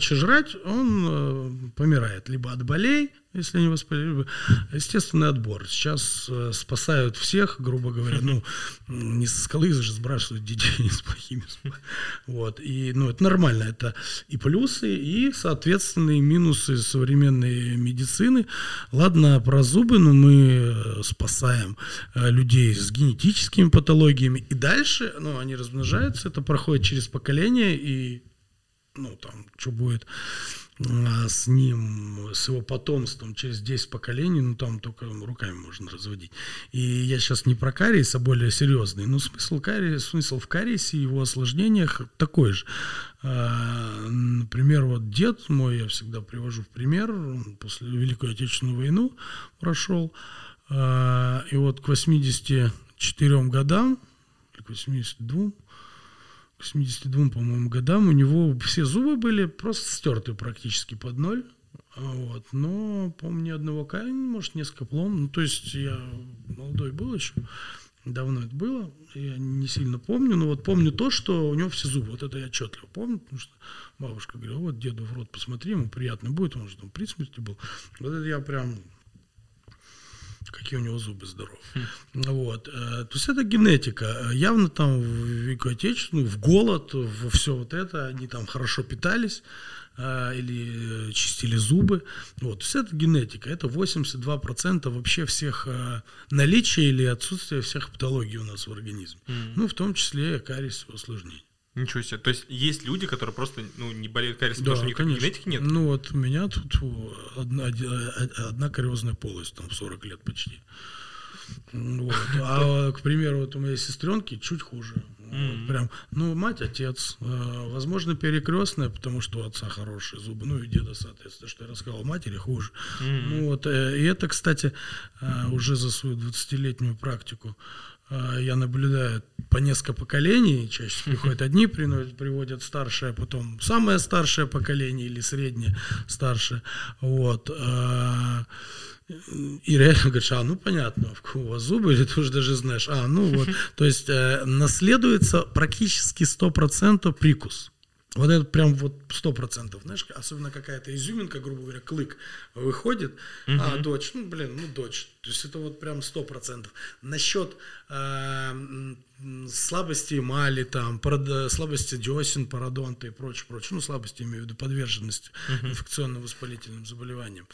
что жрать, он помирает либо от болей, если они воспалили. Естественный отбор. Сейчас э, спасают всех, грубо говоря, ну, не со скалы же сбрасывают детей не с плохими. Вот. И, ну, это нормально. Это и плюсы, и, соответственные минусы современной медицины. Ладно, про зубы, но мы э, спасаем э, людей с генетическими патологиями. И дальше, ну, они размножаются, это проходит через поколение, и, ну, там, что будет а, с ним, с его потомством через 10 поколений, ну там только руками можно разводить. И я сейчас не про кариес, а более серьезный. Но смысл, кариес, смысл в кариесе и его осложнениях такой же. А, например, вот дед мой, я всегда привожу в пример, он после Великую Отечественную войну прошел, а, и вот к 84 годам, к 82, 72, по-моему, годам у него все зубы были просто стерты практически под ноль. Вот. Но, помню, одного камня, может, несколько плом. Ну, то есть я молодой был еще, давно это было, я не сильно помню, но вот помню то, что у него все зубы, вот это я отчетливо помню, потому что бабушка говорила, вот деду в рот посмотри, ему приятно будет, он же там при смерти был. Вот это я прям какие у него зубы здоровые. Вот. э, То есть это генетика. Явно там в Великую Отечественную, в голод, во все вот это, они там хорошо питались э, или э, чистили зубы. Вот. То есть это генетика. Это 82% вообще всех э, наличия или отсутствия всех патологий у нас в организме. Ну, в том числе кариес и осложнений. Ничего себе. То есть есть люди, которые просто ну, не болеют кариесом, потому что у них конечно. генетики нет? Ну вот у меня тут одна, одна кариозная полость, там в 40 лет почти. Вот. А, к примеру, вот у моей сестренки чуть хуже. Вот прям, ну, мать, отец, э, возможно, перекрестная, потому что у отца хорошие зубы, ну и деда, соответственно, что я рассказал, матери хуже. Ну вот, э, и это, кстати, э, уже за свою 20-летнюю практику я наблюдаю по несколько поколений, чаще приходят одни, приводят старшее, потом самое старшее поколение или среднее старшее. Вот. э, И реально говоришь, а, ну понятно, у вас зубы, или ты уже даже знаешь. А, ну вот. То есть э, наследуется практически 100% прикус. Вот это прям вот сто процентов, знаешь, особенно какая-то изюминка, грубо говоря, клык выходит, а дочь, ну блин, ну дочь, то есть это вот прям сто процентов. Насчет э, слабости эмали, там, парад- слабости десен, пародонта и прочее, прочее, ну слабости имею в виду подверженности инфекционно-воспалительным заболеваниям.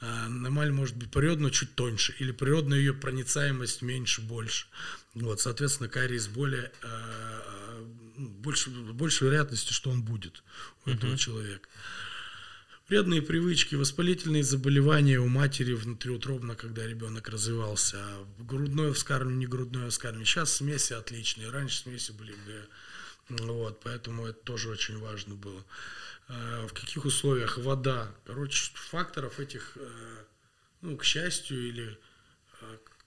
Э, эмаль может быть природно чуть тоньше, или природная ее проницаемость меньше, больше. Вот, соответственно, кариес более э, больше, больше вероятности, что он будет у этого человека. Вредные привычки, воспалительные заболевания у матери внутриутробно, когда ребенок развивался, а грудное вскармливание, не грудное вскармливание. Сейчас смеси отличные, раньше смеси были Г. Вот, поэтому это тоже очень важно было. Э, В каких условиях вода? Короче, факторов этих, э, ну, к счастью или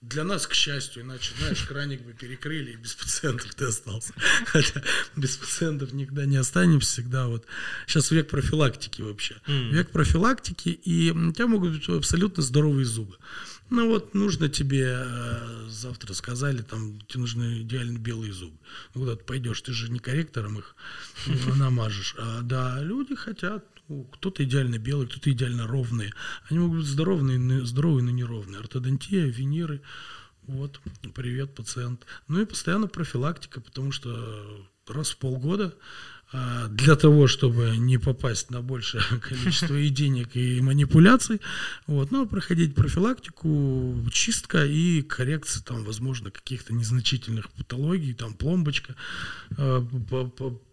для нас, к счастью, иначе, знаешь, краник бы перекрыли, и без пациентов ты остался. Хотя без пациентов никогда не останемся, всегда вот. Сейчас век профилактики вообще. Век профилактики, и у тебя могут быть абсолютно здоровые зубы. Ну вот, нужно тебе, э, завтра сказали, там, тебе нужны идеально белые зубы. Ну, куда ты пойдешь, ты же не корректором их э, намажешь. А, да, люди хотят, кто-то идеально белый, кто-то идеально ровные. Они могут быть здоровые, здоровые, но неровные. Ортодонтия, виниры. Вот, привет, пациент. Ну и постоянно профилактика, потому что раз в полгода для того, чтобы не попасть на большее количество и денег, и манипуляций, вот, надо проходить профилактику, чистка и коррекция, там, возможно, каких-то незначительных патологий, там, пломбочка э,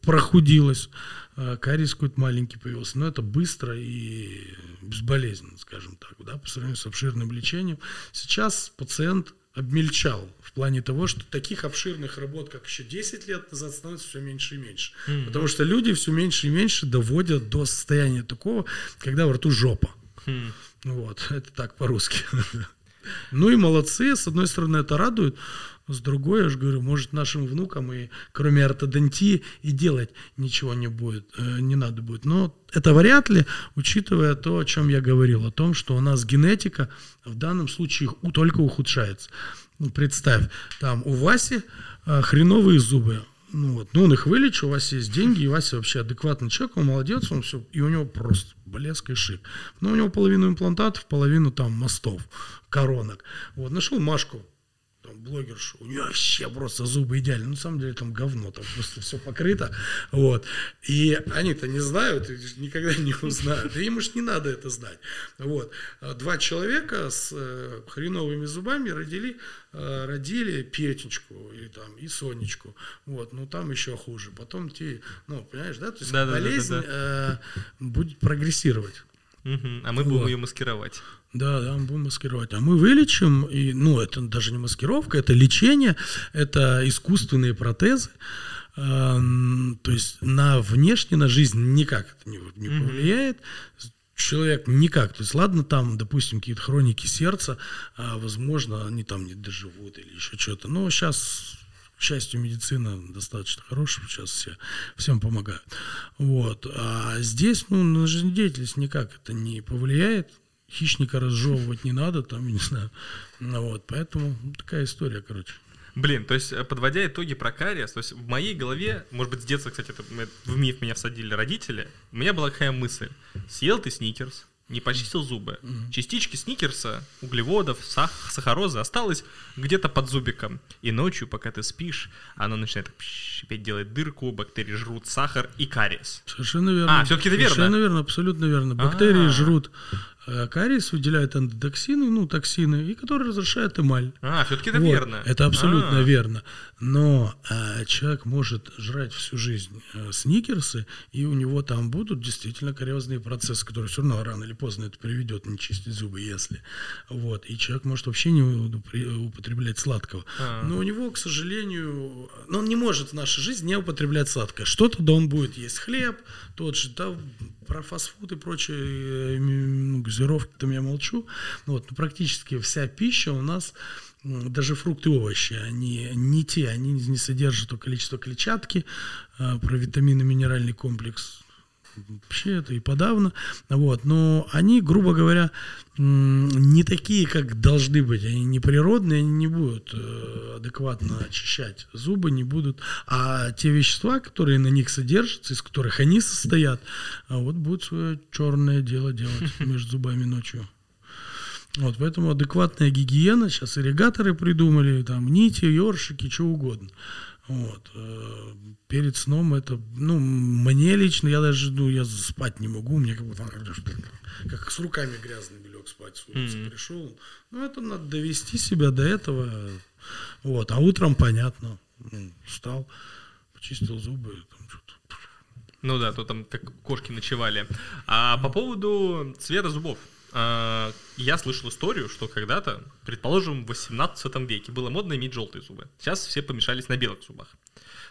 прохудилась, э, кариес какой-то маленький появился, но это быстро и безболезненно, скажем так, да, по сравнению с обширным лечением. Сейчас пациент обмельчал в плане того, что таких обширных работ, как еще 10 лет назад, становится все меньше и меньше. Потому что люди все меньше и меньше доводят до состояния такого, когда во рту жопа. Хм. Вот, это так по-русски. Ну и молодцы, с одной стороны это радует, с другой, я же говорю, может нашим внукам и кроме ортодонтии и делать ничего не будет, э, не надо будет. Но это вряд ли, учитывая то, о чем я говорил, о том, что у нас генетика в данном случае только ухудшается. Ну, представь, там у Васи э, хреновые зубы, ну вот, ну он их вылечил, у вас есть деньги, и Вася вообще адекватный человек, он молодец, он все, и у него просто блеск и шик. Но у него половину имплантатов, половину там мостов, коронок. Вот, нашел Машку, там, блогершу, у нее вообще просто зубы идеальные. Ну, на самом деле, там говно, там просто все покрыто. Вот. И они-то не знают, и никогда не узнают. И им уж не надо это знать. Вот. А Два человека с э, хреновыми зубами родили, э, родили Петечку и, там, и Сонечку. Вот. Ну, там еще хуже. Потом те, ну, понимаешь, да? То есть Да-да-да-да-да. болезнь э, будет прогрессировать. Мгм. А мы будем Вот. ее маскировать. Да, да, мы будем маскировать. А мы вылечим, и, ну, это даже не маскировка, это лечение, это искусственные протезы. А, то есть на внешне, на жизнь никак это не, не повлияет. Человек никак. То есть, ладно, там, допустим, какие-то хроники сердца, а, возможно, они там не доживут или еще что-то. Но сейчас, к счастью, медицина достаточно хорошая, сейчас все, всем помогают. Вот. А здесь, ну, на жизнедеятельность никак это не повлияет хищника разжевывать не надо, там, не знаю. Ну, вот, поэтому такая история, короче. Блин, то есть, э, подводя итоги про кариес, то есть в моей голове, может быть, с детства, кстати, это в миф меня всадили родители, у меня была такая мысль. Съел ты сникерс, не почистил зубы. Частички сникерса, углеводов, сах- сахарозы осталось где-то под зубиком. И ночью, пока ты спишь, оно начинает пш, опять делать дырку, бактерии жрут сахар и кариес. Совершенно верно. А, всё-таки это верно? Совершенно верно, абсолютно верно. Бактерии А. жрут кариес, выделяют эндотоксины, ну, токсины, и которые разрушают эмаль. А, все-таки это Вот, верно. Это абсолютно А. верно. Но э, человек может жрать всю жизнь э, сникерсы, и у него там будут действительно кариозные процессы, которые все равно рано или поздно это приведет, не чистить зубы, если. Вот. И человек может вообще не употреблять сладкого. А. Но у него, к сожалению, но он не может в нашей жизни не употреблять сладкое. Что-то да он будет есть хлеб, тот же, да, про фастфуд и прочие э, м, ну, газировки-то я молчу. Вот, но практически вся пища у нас даже фрукты и овощи, они не те, они не содержат то количество клетчатки, а, про витамины, минеральный комплекс вообще это и подавно, вот, но они, грубо говоря, не такие, как должны быть, они не природные, они не будут э, адекватно очищать зубы, не будут, а те вещества, которые на них содержатся, из которых они состоят, а вот будут свое черное дело делать между зубами ночью. Вот, поэтому адекватная гигиена, сейчас ирригаторы придумали, там, нити, ёршики, что угодно. Вот. э, Перед сном это, ну, мне лично, я даже, ну, я спать не могу, мне как будто, как с руками грязными лег спать с улицы Мгм. пришел. Ну, это надо довести себя до этого. Вот, а утром понятно, ну, встал, почистил зубы, там что-то. Ну да, то там как кошки ночевали. А по поводу цвета зубов. А, Я слышал историю, что когда-то, предположим, в 18 веке было модно иметь желтые зубы. Сейчас все помешались на белых зубах.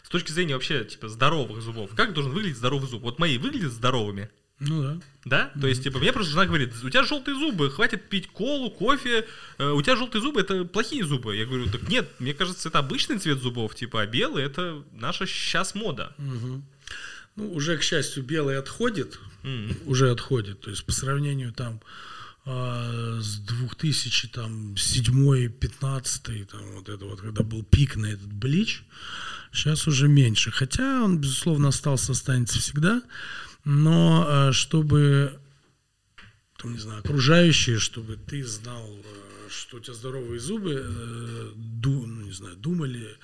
С точки зрения вообще, типа, здоровых зубов, как должен выглядеть здоровый зуб? Вот мои выглядят здоровыми, Ну да. да? То есть, типа, мне просто жена говорит, у тебя желтые зубы, хватит пить колу, кофе, э, у тебя желтые зубы, это плохие зубы. Я говорю, так нет, мне кажется, это обычный цвет зубов, типа, а белый это наша сейчас мода. Мгм. Ну, уже, к счастью, белый отходит, М. уже отходит. То есть по сравнению там с 2007 15 там вот это вот, когда был пик на этот блич, сейчас уже меньше. Хотя он, безусловно, остался, останется всегда. Но а, чтобы, там, не знаю, окружающие, чтобы ты знал, э, что у тебя здоровые зубы, э, ду- ну, не знаю, думали,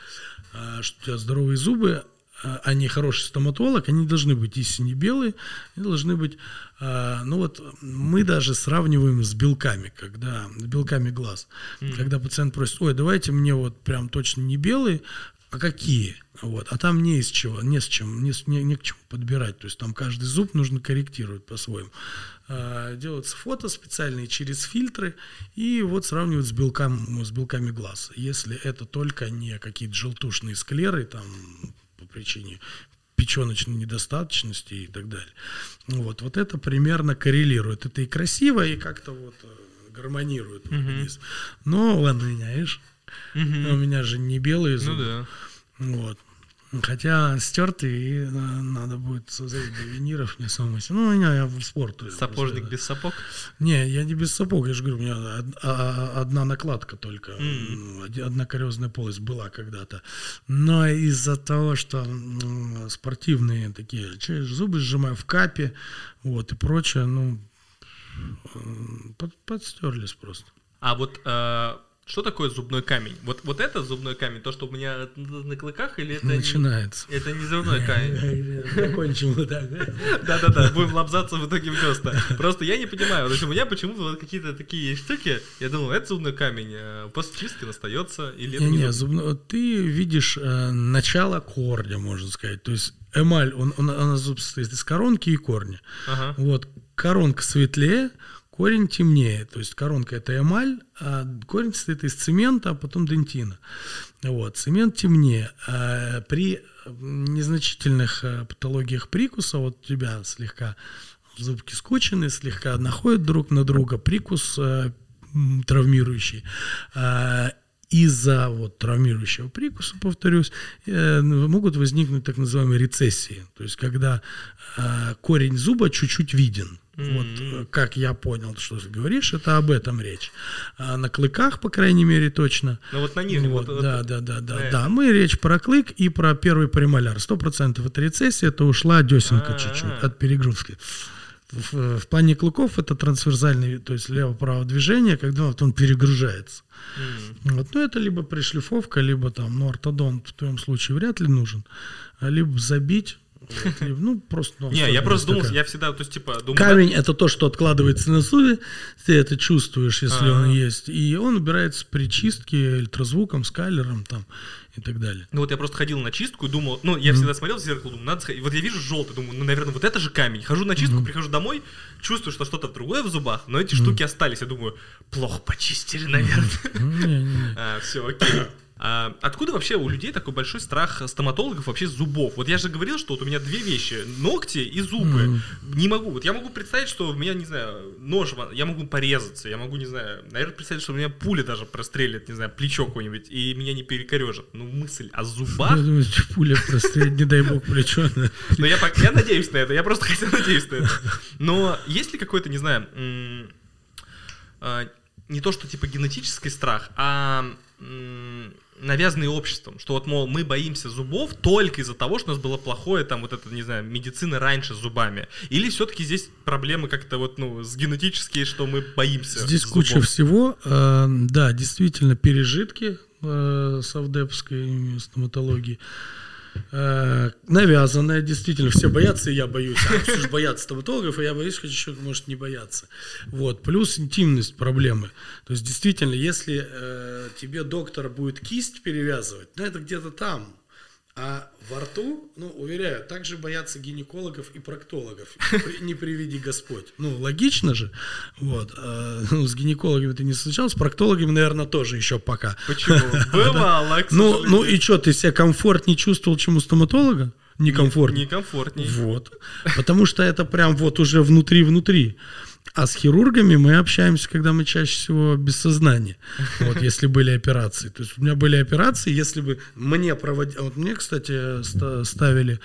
а, что у тебя здоровые зубы, а не хороший стоматолог, они должны быть истинно белые, они должны быть, а, ну вот мы даже сравниваем с белками, когда, с белками глаз, когда пациент просит, ой, давайте мне вот прям точно не белые, а какие? Вот. А там не из чего, не с чем, не, с- не, не к чему подбирать. То есть там каждый зуб нужно корректировать по-своему. А, делаются фото специальные через фильтры и вот сравнивают с, белкам, с белками глаз. Если это только не какие-то желтушные склеры, там причине печеночной недостаточности и так далее. Ну Вот, вот это примерно коррелирует. Это и красиво, и как-то вот э, гармонирует организм. Но ладно, меня, видишь, Мгм. у меня же не белые Ну зубы. да. Вот. Хотя стертые, и э, надо будет создать до виниров мне самому. Ну, у меня я в спорт. Сапожник просто- без сапог? Не, я не без сапог, я же говорю, у меня а- а- одна накладка только, М. ну, одна кариозная полость была когда-то. Но из-за того, что спортивные такие, че, зубы сжимаю в капе, вот, и прочее, ну, под- подстерлись просто. А вот э, что такое зубной камень? Вот, вот это зубной камень, то, что у меня на, на клыках, или это не, Начинается. это не зубной камень? Закончим вот так. Да-да-да, будем лапзаться в итоге в десна. Просто я не понимаю, то есть у меня почему-то вот какие-то такие штуки, я думал, это зубной камень, а после чистки остается, или не Не-не, зубной? зубно- ты видишь э, начало корня, можно сказать. То есть эмаль, он, он, она зуб состоит из коронки и корня. Ага. Вот коронка светлее, корень темнее. То есть коронка это эмаль, а корень состоит из цемента, а потом дентина. Вот, цемент темнее. А при незначительных э, патологиях прикуса, вот у тебя слегка зубки скучены, слегка находят друг на друга, прикус э, травмирующий. А, из-за вот травмирующего прикуса, повторюсь, э, могут возникнуть так называемые рецессии. То есть, когда э, корень зуба чуть-чуть виден. Вот э, как я понял, что ты говоришь, это об этом речь. А на клыках, по крайней мере, точно. Ну вот на нижнем. Вот, вот- да, вот- да, да, да, на да. Мы речь про клык и про первый премоляр. Сто процентов это рецессия, это ушла десенка А-а-а. чуть-чуть от перегрузки. в, в плане клыков это трансверсальный, то есть лево-право движение, когда вот он перегружается. Mm. Вот, ну, это либо пришлифовка, либо там, ну, ортодонт в твоем случае вряд ли нужен, а либо забить ну, просто... Ну, не, я просто думал, я всегда, то есть, типа... Думаю, Камень — это то, что откладывается на суве, ты это чувствуешь, если он есть, и он убирается при чистке ультразвуком, скайлером там и так далее. Ну вот я просто ходил на чистку и думал, ну я всегда смотрел в зеркало, думаю, надо сходить. Вот я вижу желтый, думаю, ну наверное вот это же камень. Хожу на чистку, прихожу домой, чувствую, что что-то другое в зубах, но эти штуки остались. Я думаю, плохо почистили, наверное. А, Все, окей. А откуда вообще у людей такой большой страх стоматологов вообще зубов? Вот я же говорил, что вот у меня две вещи: ногти и зубы. Mm. Не могу. Вот я могу представить, что у меня, не знаю, нож, я могу порезаться, я могу, не знаю, наверное, представить, что у меня пуля даже прострелит, не знаю, плечо какое-нибудь, и меня не перекорежит. Ну, мысль о зубах. Я думаю, пуля прострелит, не дай бог, плечо. Ну, я, я надеюсь на это, я просто хотел надеюсь на это. Но есть ли какой-то, не знаю, а, не то, что типа генетический страх, а навязанные обществом, что вот, мол, мы боимся зубов только из-за того, что у нас было плохое, там, вот это, не знаю, медицина раньше с зубами. Или все-таки здесь проблемы как-то вот, ну, с генетические, что мы боимся Здесь зубов? куча всего. Э, да, действительно, пережитки э, савдепской стоматологии. Э, навязанная, действительно, все боятся, и я боюсь. А все же боятся стоматологов, и я боюсь, хоть еще может не бояться. Вот. Плюс интимность проблемы. То есть, действительно, если э, тебе доктор будет кисть перевязывать, ну, это где-то там, а во рту, ну, уверяю, также боятся гинекологов и проктологов. Не приведи Господь. Ну, логично же. Вот. А, ну, с гинекологами ты не встречался, с проктологами, наверное, тоже еще пока. Почему? Бывало, Ну, ну и что, ты себя комфорт не чувствовал, чем у стоматолога? Некомфортнее. Некомфортнее. Вот. Потому что это прям вот уже внутри-внутри. А с хирургами мы общаемся, когда мы чаще всего без сознания. Вот, если были операции. То есть у меня были операции, если бы мне проводили... Вот мне, кстати, ставили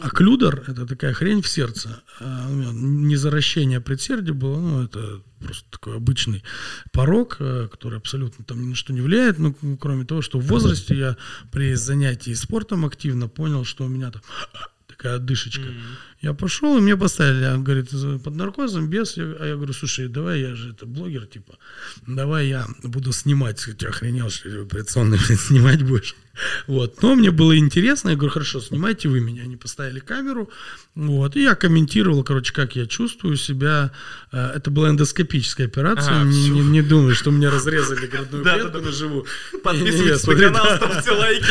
оклюдер, это такая хрень в сердце. А не заращение предсердия было, ну, это просто такой обычный порог, э, который абсолютно там ни на что не влияет, ну, кроме того, что в возрасте я при занятии спортом активно понял, что у меня там такая отдышечка. Mm-hmm. Я пошел, и мне поставили, он говорит, под наркозом, без. А я говорю, слушай, давай я же это блогер, типа, давай я буду снимать. Ты охренел, что операционный снимать будешь? Вот. Но мне было интересно, я говорю, хорошо, снимайте вы меня. Они поставили камеру, вот, и я комментировал, короче, как я чувствую себя. Э, это была эндоскопическая операция, ага, не, не, не думаю, что мне разрезали грудную клетку на живу. Подписывайтесь на канал, ставьте лайки.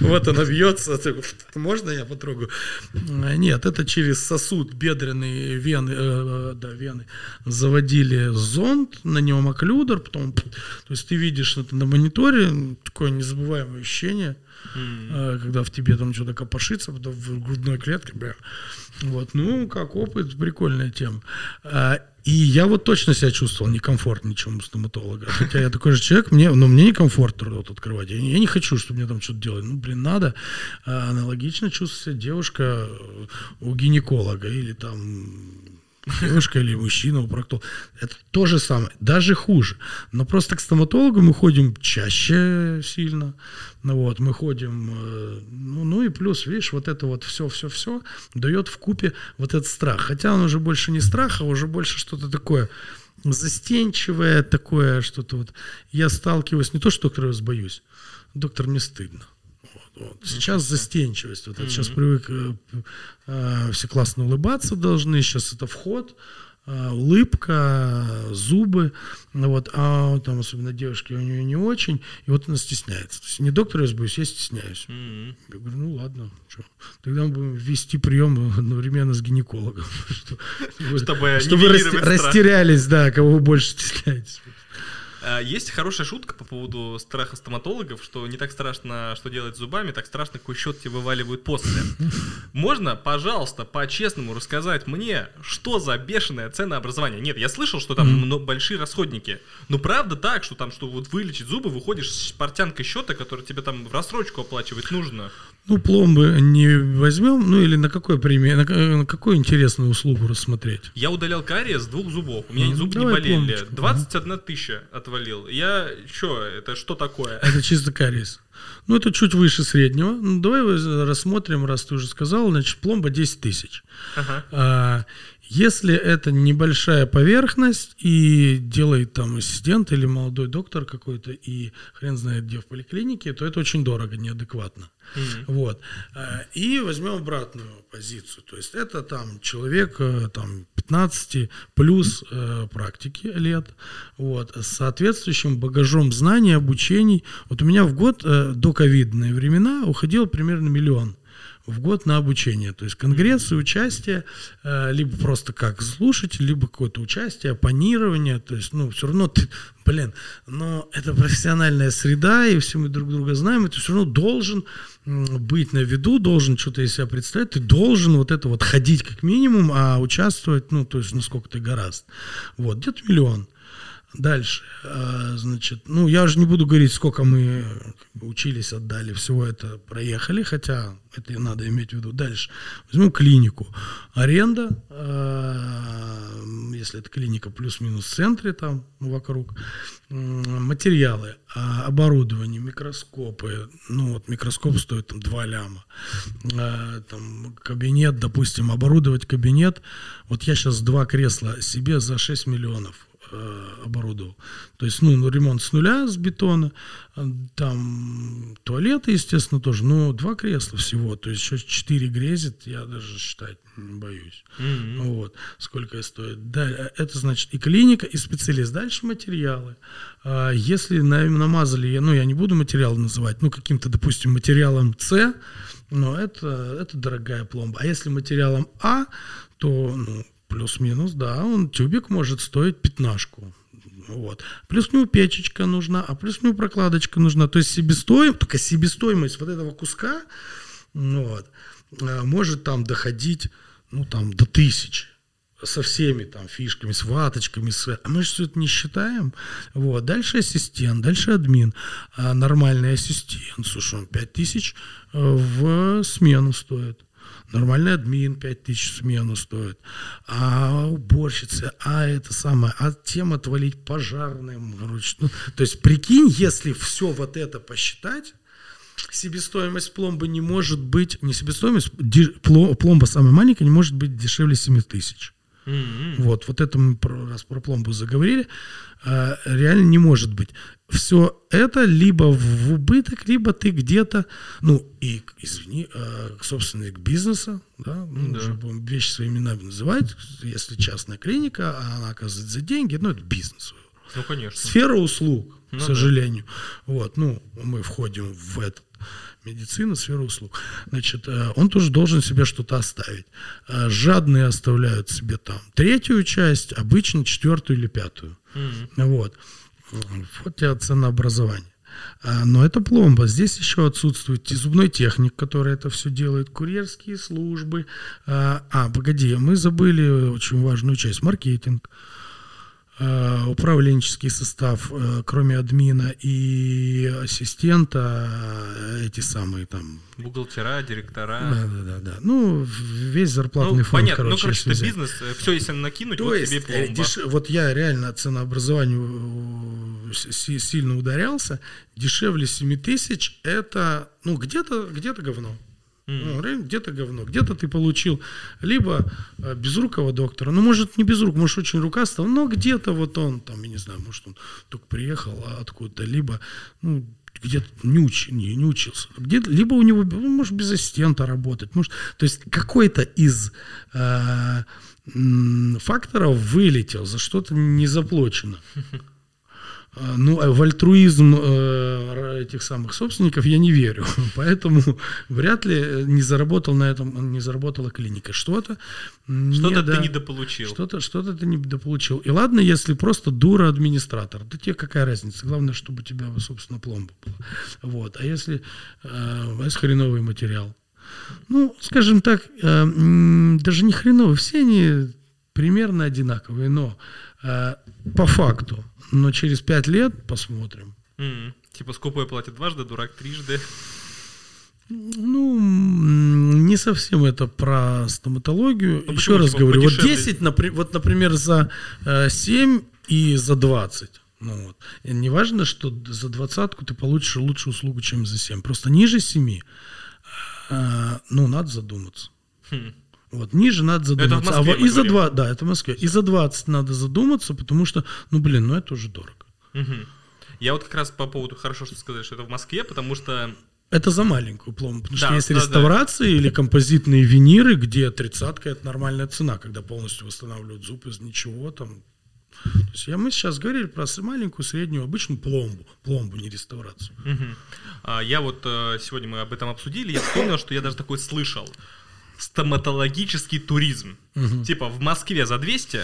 Вот она бьется, можно я потрогаю? Э, нет, нет, это через сосуд бедренной вены, э, да, вены заводили зонд, на нем оклюдер, потом, то есть ты видишь это на мониторе, такое незабываемое ощущение, mm. когда в тебе там что-то копошится, потом в грудной клетке, бля. вот, ну, как опыт, прикольная тема. И я вот точно себя чувствовал некомфортно ничем у стоматолога. Хотя я такой же человек, мне, но мне некомфортно рот открывать. Я, я не хочу, чтобы мне там что-то делали. Ну, блин, надо. А аналогично чувствует себя девушка у гинеколога или там девушка или мужчина у проктолога. Это то же самое, даже хуже. Но просто к стоматологу мы ходим чаще сильно. Ну вот, мы ходим, э, ну, ну и плюс, видишь, вот это вот все-все-все дает в купе вот этот страх. Хотя он уже больше не страх, а уже больше что-то такое застенчивое, такое что-то вот. Я сталкиваюсь, не то, что доктора боюсь, доктор, мне стыдно. Вот. Сейчас застенчивость. Вот mm-hmm. Сейчас привык, э, э, все классно улыбаться должны, сейчас это вход, э, улыбка, зубы. Ну, вот, а там, особенно девушки, у нее не очень, и вот она стесняется. То есть не доктор я боюсь, я стесняюсь. Mm-hmm. Я говорю, ну ладно, что? тогда мы будем вести прием одновременно с гинекологом. Чтобы, чтобы растерялись, да, кого вы больше стесняетесь. А, есть хорошая шутка по поводу страха стоматологов, что не так страшно, что делать с зубами, так страшно, какой счет тебе вываливают после. Можно, пожалуйста, по-честному рассказать мне, что за бешеное ценообразование? Нет, я слышал, что там mm-hmm. большие расходники. Но правда так, что там, что вот вылечить зубы, выходишь с портянкой счета, который тебе там в рассрочку оплачивать нужно. Ну, пломбы не возьмем, ну или на какой премии, на, на какую интересную услугу рассмотреть? Я удалял кариес с двух зубов, у меня mm, зубы не болели. Пломбочку. 21 тысяча отвалил. Я, что, это что такое? Это чисто кариес. Ну, это чуть выше среднего. Ну, давай рассмотрим, раз ты уже сказал, значит, пломба 10 тысяч. Ага. А, Если это небольшая поверхность и делает там ассистент или молодой доктор какой-то, и хрен знает где в поликлинике, то это очень дорого, неадекватно. Mm-hmm. Вот. Э, и возьмем обратную позицию. То есть это там человек э, там, 15 плюс э, практики лет, вот, с соответствующим багажом знаний, обучений. Вот у меня в год э, до ковидные времена уходил примерно миллион в год на обучение. То есть конгрессы, участие, э, либо просто как слушатель, либо какое-то участие, оппонирование. То есть, ну, все равно ты, блин, но это профессиональная среда, и все мы друг друга знаем, и ты все равно должен быть на виду, должен что-то из себя представить, ты должен вот это вот ходить как минимум, а участвовать, ну, то есть, насколько ты гораздо. Вот, где-то миллион. Дальше, а, значит, ну, я уже не буду говорить, сколько мы учились, отдали, всего это проехали, хотя это надо иметь в виду. Дальше, возьмем клинику. Аренда, а, если это клиника плюс-минус в центре там вокруг, материалы, а, оборудование, микроскопы, ну, вот микроскоп стоит там 2 ляма, там кабинет, допустим, оборудовать кабинет, вот я сейчас два кресла себе за 6 миллионов оборудовал. То есть, ну, ну, ремонт с нуля, с бетона, э, там туалеты, естественно, тоже, но два кресла всего, то есть еще четыре грезит, я даже считать не боюсь. Mm-hmm. Вот, сколько стоит. Да, э, это значит и клиника, и специалист. Дальше материалы. А если намазали, ну, я не буду материал называть, ну, каким-то, допустим, материалом С, но это, это дорогая пломба. А если материалом А, то, ну, Плюс-минус, да, он тюбик может стоить пятнашку. Вот. Плюс к нему печечка нужна, а плюс к нему прокладочка нужна. То есть себестоимость, только себестоимость вот этого куска вот, э, может там доходить ну, там, до тысяч со всеми там фишками, с ваточками, с... а мы же все это не считаем. Вот. Дальше ассистент, дальше админ. А нормальный ассистент, слушай, он 5 тысяч э, в смену стоит. Нормальный админ 5000 смену стоит. А уборщицы, а это самое, а тем отвалить пожарным. Короче, ну, то есть прикинь, если все вот это посчитать, себестоимость пломбы не может быть, не себестоимость, пломба самая маленькая не может быть дешевле 7 тысяч. Mm-hmm. Вот, вот это мы про, раз про пломбу заговорили. А, реально не может быть. Все это либо в убыток, либо ты где-то, ну и, извини, а, собственник бизнеса, да, ну, да. будем вещи своими именами называть, если частная клиника, а она оказывает за деньги, ну это бизнес. Ну, конечно. Сфера услуг, ну, к сожалению. Да. Вот, ну, мы входим в этот медицина, сфера услуг. Значит, э, он тоже должен себе что-то оставить. Э, жадные оставляют себе там третью часть, обычно четвертую или пятую. Mm-hmm. Вот. Вот тебе ценообразование. А, но это пломба. Здесь еще отсутствует зубной техник, который это все делает, курьерские службы. А, погоди, мы забыли очень важную часть. Маркетинг. Э, управленческий состав, э, кроме админа и ассистента, э, эти самые там... Бухгалтера, директора. Да, да, да. да. Ну, весь зарплатный ну, фонд, понятно. короче. Ну, короче, это бизнес, все если накинуть, То вот есть, тебе пломба. Деш... Вот я реально ценообразованию сильно ударялся. Дешевле 7 тысяч это, ну, где-то где говно. Mm. Где-то говно, где-то ты получил либо э, безрукого доктора, ну, может, не безрук, может, очень рукастого, но где-то вот он, там, я не знаю, может, он только приехал откуда-то, либо, ну, где-то не, уч, не, не учился, где либо у него, ну, может, без ассистента работать, может, то есть какой-то из э, факторов вылетел, за что-то не заплачено. Ну, а в альтруизм э, этих самых собственников я не верю. Поэтому вряд ли не заработал на этом, не заработала клиника. Что-то Что-то ты недополучил. Что-то, что-то ты недополучил. И ладно, если просто дура администратор. Да тебе какая разница? Главное, чтобы у тебя, собственно, пломба была. Вот. А если, э, если хреновый материал? Ну, скажем так, э, даже не хреновый. Все они примерно одинаковые, но э, по факту но через пять лет посмотрим. Mm-hmm. Типа скупой платит дважды, дурак трижды. Ну, не совсем это про стоматологию. Ну, Еще раз типа, говорю, вот 10, вот, например, за 7 э, и за 20. Ну, вот. И не важно, что за двадцатку ты получишь лучшую услугу, чем за 7. Просто ниже 7, э, ну, надо задуматься. Хм. Вот, ниже надо задуматься. Это в Москве, а и за два, да, это в Москве. И за 20 надо задуматься, потому что, ну блин, ну это уже дорого. Мгм. Я вот как раз по поводу, хорошо, что сказали, что это в Москве, потому что Это за маленькую пломбу, потому Да, что есть да, да. реставрации или композитные виниры, где тридцатка это нормальная цена, когда полностью восстанавливают зуб из ничего там. То есть я, мы сейчас говорили про маленькую, среднюю, обычную пломбу, пломбу, не реставрацию. Мгм. А, Я вот э, сегодня мы об этом обсудили, я вспомнил, что я даже такой слышал. Стоматологический туризм. Типа в Москве за 200,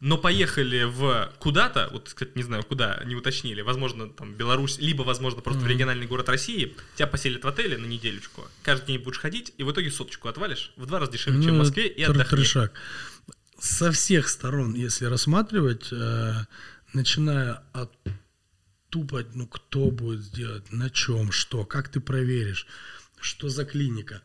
но поехали в куда-то, вот, кстати, не знаю куда, не уточнили, возможно, там Беларусь, либо, возможно, просто в региональный город России, тебя поселят в отеле на неделючку, каждый день будешь ходить, и в итоге соточку отвалишь, в два раза дешевле, чем в Ну, Москве, и отдохни. трешак. Со всех сторон, если рассматривать, э, начиная от тупо, ну кто будет сделать, на чем, что, как ты проверишь, что за клиника.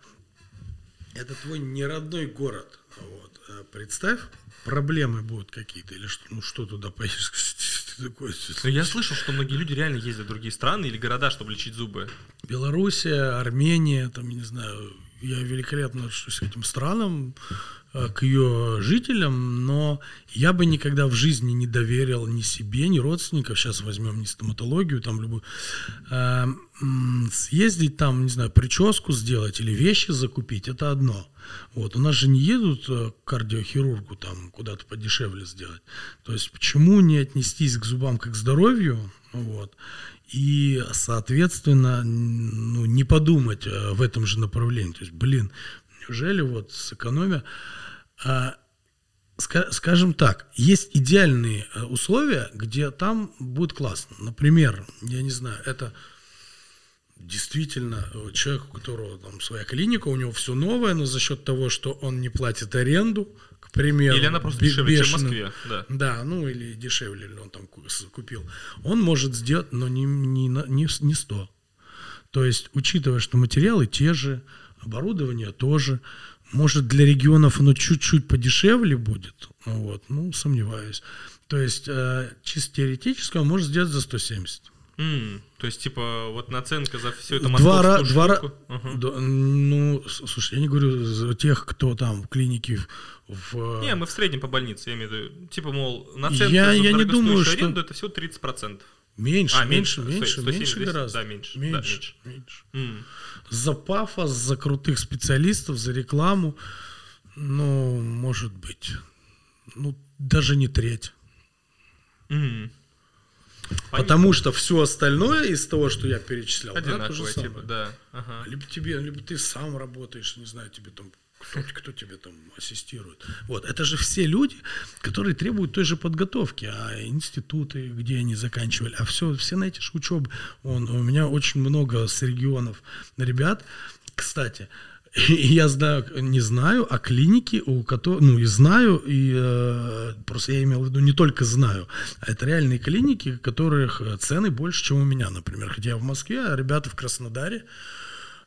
Это твой неродной город. Вот. Э, Представь, проблемы будут какие-то, или что, ну что туда поедешь, ты такой, Но я слышал, что многие люди реально ездят в другие страны или города, чтобы лечить зубы. Белоруссия, Армения, там, я не знаю, я великолепно отношусь к этим странам, э, к ее жителям, но я бы никогда в жизни не доверил ни себе, ни родственников, сейчас возьмем не стоматологию, там любую, э, съездить там, не знаю, прическу сделать или вещи закупить, это одно. Вот, у нас же не едут э, к кардиохирургу там куда-то подешевле сделать. То есть почему не отнестись к зубам как к здоровью, вот, и, соответственно, ну, не подумать э, в этом же направлении. То есть, блин, неужели вот сэкономя... а, ска- скажем так, есть идеальные э, условия, где там будет классно. Например, я не знаю, это действительно э, человек, у которого там своя клиника, у него все новое, но за счет того, что он не платит аренду, к примеру, Или она просто дешевле, чем в. Москве. Да. Да, ну или дешевле ли он там купил. Он может сделать, но не, не, не, не 100. То есть, учитывая, что материалы те же, оборудование тоже, может для регионов оно чуть-чуть подешевле будет, вот, ну, сомневаюсь. То есть, э, чисто теоретически он может сделать за 170. М, то есть, типа, вот наценка за всю эту Два, ра- два ра-. Ага. да, ну, слушай, я не говорю за тех, кто там в клинике в... в- Не, мы в среднем по больнице, я имею в виду. Типа, мол, наценка Я- за я не думаю, что- аренду это всего 30%. Меньше, А, меньше, меньше, меньше, сто- меньше, 170, гораздо. да, меньше, да, меньше, меньше. меньше. М. За пафос, за крутых специалистов, за рекламу, ну, может быть, ну, даже не треть. М. Потому что все остальное из того, что я перечислял, да, то же Одинаковое, самое. типа, да. Ага. Либо тебе, либо ты сам работаешь, не знаю, тебе там кто, кто тебе там ассистирует. Вот, это же все люди, которые требуют той же подготовки, а институты, где они заканчивали, а все, все на эти же учебы. Он, у меня очень много с регионов ребят, кстати, я знаю, не знаю, а клиники, у которых, ну и знаю, и э, просто я имел в виду не только знаю, а это реальные клиники, у которых э, цены больше, чем у меня, например. Хотя я в Москве, а ребята в Краснодаре,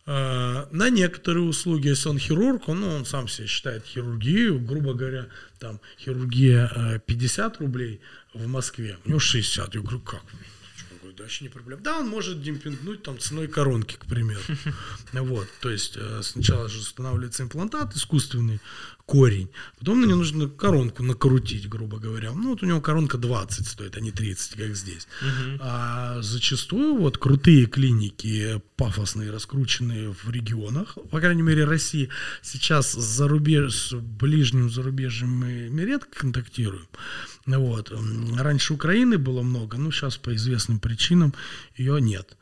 э, на некоторые услуги, если он хирург, он, ну, он сам себе считает хирургию, грубо говоря, там хирургия э, 50 рублей в Москве, у него 60. Я говорю, как? Вообще не проблема. Да, он может демпингнуть там ценой коронки, к примеру. Вот, то есть э, сначала же устанавливается имплантат искусственный, корень, потом мне нужно коронку накрутить, грубо говоря. Ну, вот у него коронка 20 стоит, а не 30, как здесь. А зачастую вот крутые клиники, пафосные, раскрученные в регионах, по крайней мере, России, сейчас с, зарубеж, с ближним зарубежьем мы редко контактируем. Вот. Раньше Украины было много, но сейчас по известным причинам ее нет.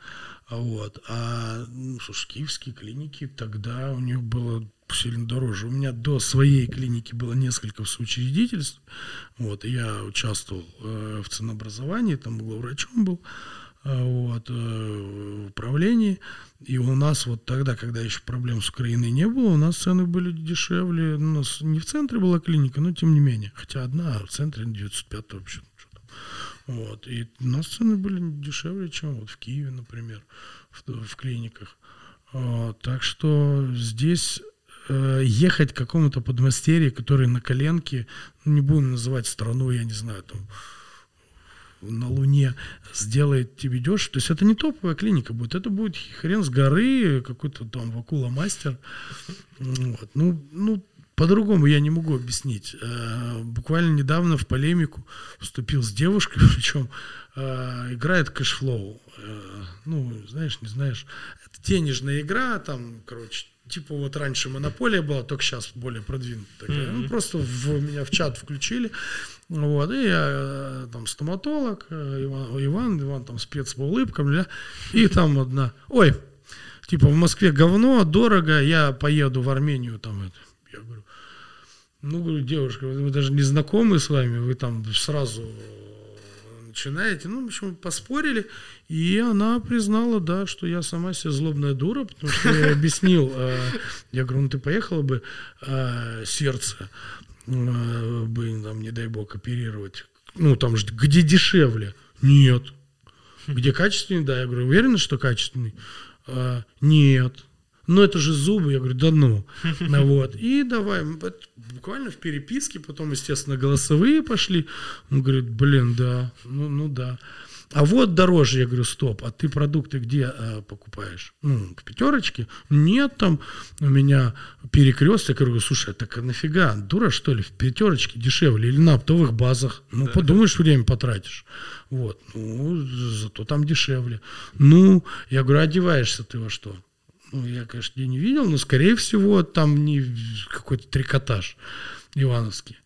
Вот. А, ну, слушай, киевские клиники, тогда у них было сильно дороже. У меня до своей клиники было несколько соучредительств. Вот, я участвовал э, в ценообразовании, там главврачом был вот, э, в управлении. И у нас вот тогда, когда еще проблем с Украиной не было, у нас цены были дешевле. У нас не в центре была клиника, но тем не менее. Хотя одна, а в центре 905 вообще. Вот. И у нас цены были дешевле, чем вот в Киеве, например, в, в клиниках. А, так что здесь э, ехать к какому-то подмастерье, который на коленке, ну, не будем называть страну, я не знаю, там, на Луне сделает тебе дешево. То есть это не топовая клиника будет, это будет хрен с горы, какой-то там вакула-мастер. Вот. Ну, ну, по-другому я не могу объяснить. Э, буквально недавно в полемику вступил с девушкой, причем э, играет Cashflow. Э, ну, знаешь, не знаешь. Это денежная игра, там, короче, типа вот раньше монополия была, только сейчас более продвинутая. Mm-hmm. Ну, просто в, меня в чат включили. Вот, и я там стоматолог, Иван, Иван, Иван там спец по улыбкам, и там одна, ой, типа в Москве говно, дорого, я поеду в Армению там это. Я говорю, ну, говорю, девушка, вы даже не знакомы с вами, вы там сразу начинаете. Ну, в общем, поспорили, и она признала, да, что я сама себе злобная дура, потому что я объяснил, э, я говорю, ну ты поехала бы э, сердце, э, бы, там, не дай бог, оперировать, ну, там же, где дешевле? Нет. Где качественный? Да, я говорю, уверена, что качественный? А, нет ну это же зубы, я говорю, да ну. ну вот. И давай, буквально в переписке, потом, естественно, голосовые пошли. Он говорит, блин, да, ну, ну да. А вот дороже, я говорю, стоп, а ты продукты где а, покупаешь? Ну, в пятерочке? Нет, там у меня перекресток. Я говорю, слушай, так а нафига, дура что ли, в пятерочке дешевле или на оптовых базах? Ну, да. подумаешь, время потратишь. Вот, ну, зато там дешевле. Ну, я говорю, одеваешься ты во что? ну, я, конечно, не видел, но, скорее всего, там не какой-то трикотаж ивановский.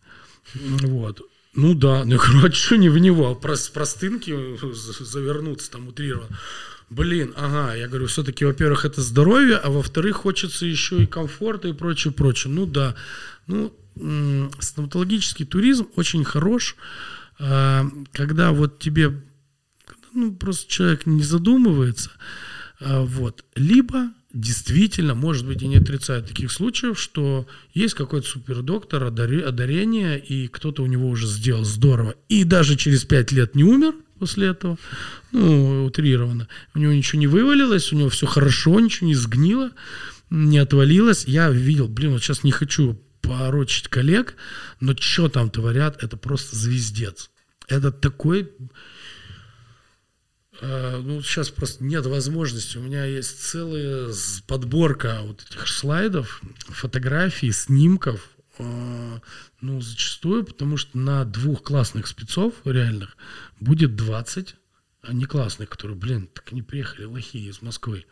Вот. Ну да, ну говорю, а что не в него, а про, простынки завернуться там утрированно. Блин, ага, я говорю, все-таки, во-первых, это здоровье, а во-вторых, хочется еще и комфорта и прочее, прочее. Ну да, ну, стоматологический туризм очень хорош, а, когда вот тебе, ну, просто человек не задумывается, а, вот, либо действительно, может быть, и не отрицает таких случаев, что есть какой-то супердоктор, одарение, и кто-то у него уже сделал здорово, и даже через пять лет не умер после этого, ну, утрированно, у него ничего не вывалилось, у него все хорошо, ничего не сгнило, не отвалилось. Я видел, блин, вот сейчас не хочу порочить коллег, но что там творят, это просто звездец. Это такой ну, сейчас просто нет возможности. У меня есть целая подборка вот этих слайдов, фотографий, снимков. Э, ну, зачастую, потому что на двух классных спецов реальных будет 20 а не классных, которые, блин, так они приехали лохи из Москвы.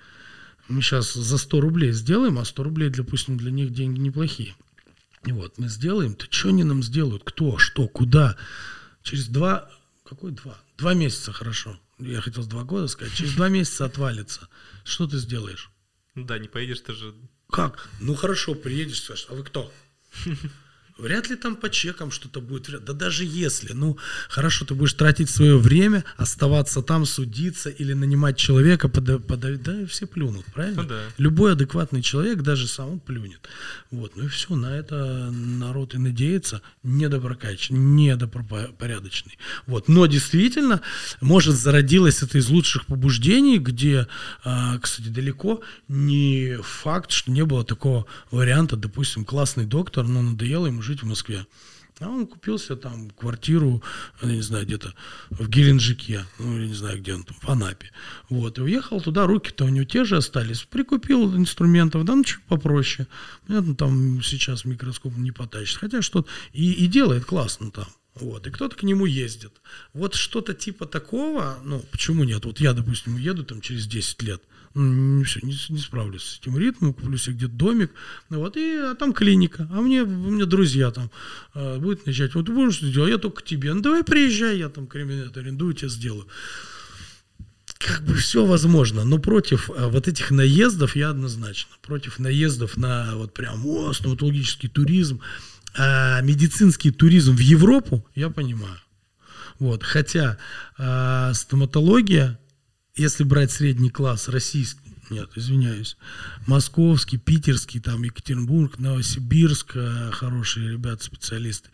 Мы сейчас за 100 рублей сделаем, а 100 рублей, допустим, для них деньги неплохие. И вот мы сделаем, то что они нам сделают? Кто, что, куда? Через два, какой два? Два месяца хорошо я хотел с два года сказать, через два месяца отвалится. Что ты сделаешь? Ну да, не поедешь ты же. Как? Ну хорошо, приедешь, скажешь, а вы кто? Вряд ли там по чекам что-то будет. Да даже если, ну, хорошо, ты будешь тратить свое время, оставаться там, судиться или нанимать человека, подавить, пода... да, все плюнут, правильно? Ну, да. Любой адекватный человек, даже сам он плюнет. Вот, ну и все, на это народ и надеется, недоброкачественный, недопорядочный. Вот, но действительно, может, зародилось это из лучших побуждений, где, а, кстати, далеко не факт, что не было такого варианта, допустим, классный доктор, но надоело ему жить в Москве. А он купил себе там квартиру, я не знаю, где-то в Геленджике, ну, я не знаю, где он там, в Анапе. Вот, и уехал туда, руки-то у него те же остались. Прикупил инструментов, да, ну, чуть попроще. Понятно, там сейчас микроскоп не потащит. Хотя что-то... И, и делает классно там. Вот, и кто-то к нему ездит. Вот что-то типа такого, ну, почему нет? Вот я, допустим, еду там через 10 лет, не, все, не, не справлюсь с этим ритмом, куплю себе где-то домик, ну вот, и а там клиника, а мне, у меня друзья там э, будут начать, вот будешь что делать, я только к тебе, ну давай приезжай, я там кабинет арендую, тебе сделаю. Как бы все возможно, но против а, вот этих наездов я однозначно, против наездов на вот прям о, стоматологический туризм, а медицинский туризм в Европу я понимаю. Вот, хотя а, стоматология если брать средний класс российский, нет, извиняюсь, московский, питерский, там Екатеринбург, Новосибирск, э, хорошие ребята, специалисты.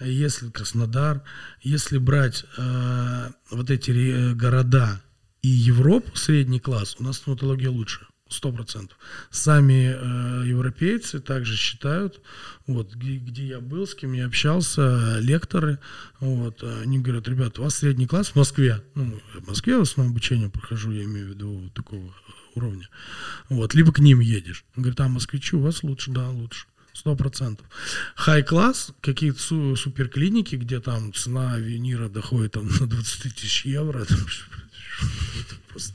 Если Краснодар, если брать э, вот эти э, города и Европу, средний класс, у нас стоматология лучше сто процентов. Сами э, европейцы также считают, вот, где, где я был, с кем я общался, лекторы, вот, они говорят, ребята, у вас средний класс в Москве, ну, в Москве в основном обучение прохожу, я имею в виду такого уровня, вот, либо к ним едешь. Он говорит, а москвичи у вас лучше, да, лучше. сто процентов. Хай-класс, какие-то су- суперклиники, где там цена винира доходит там, на 20 тысяч евро, это просто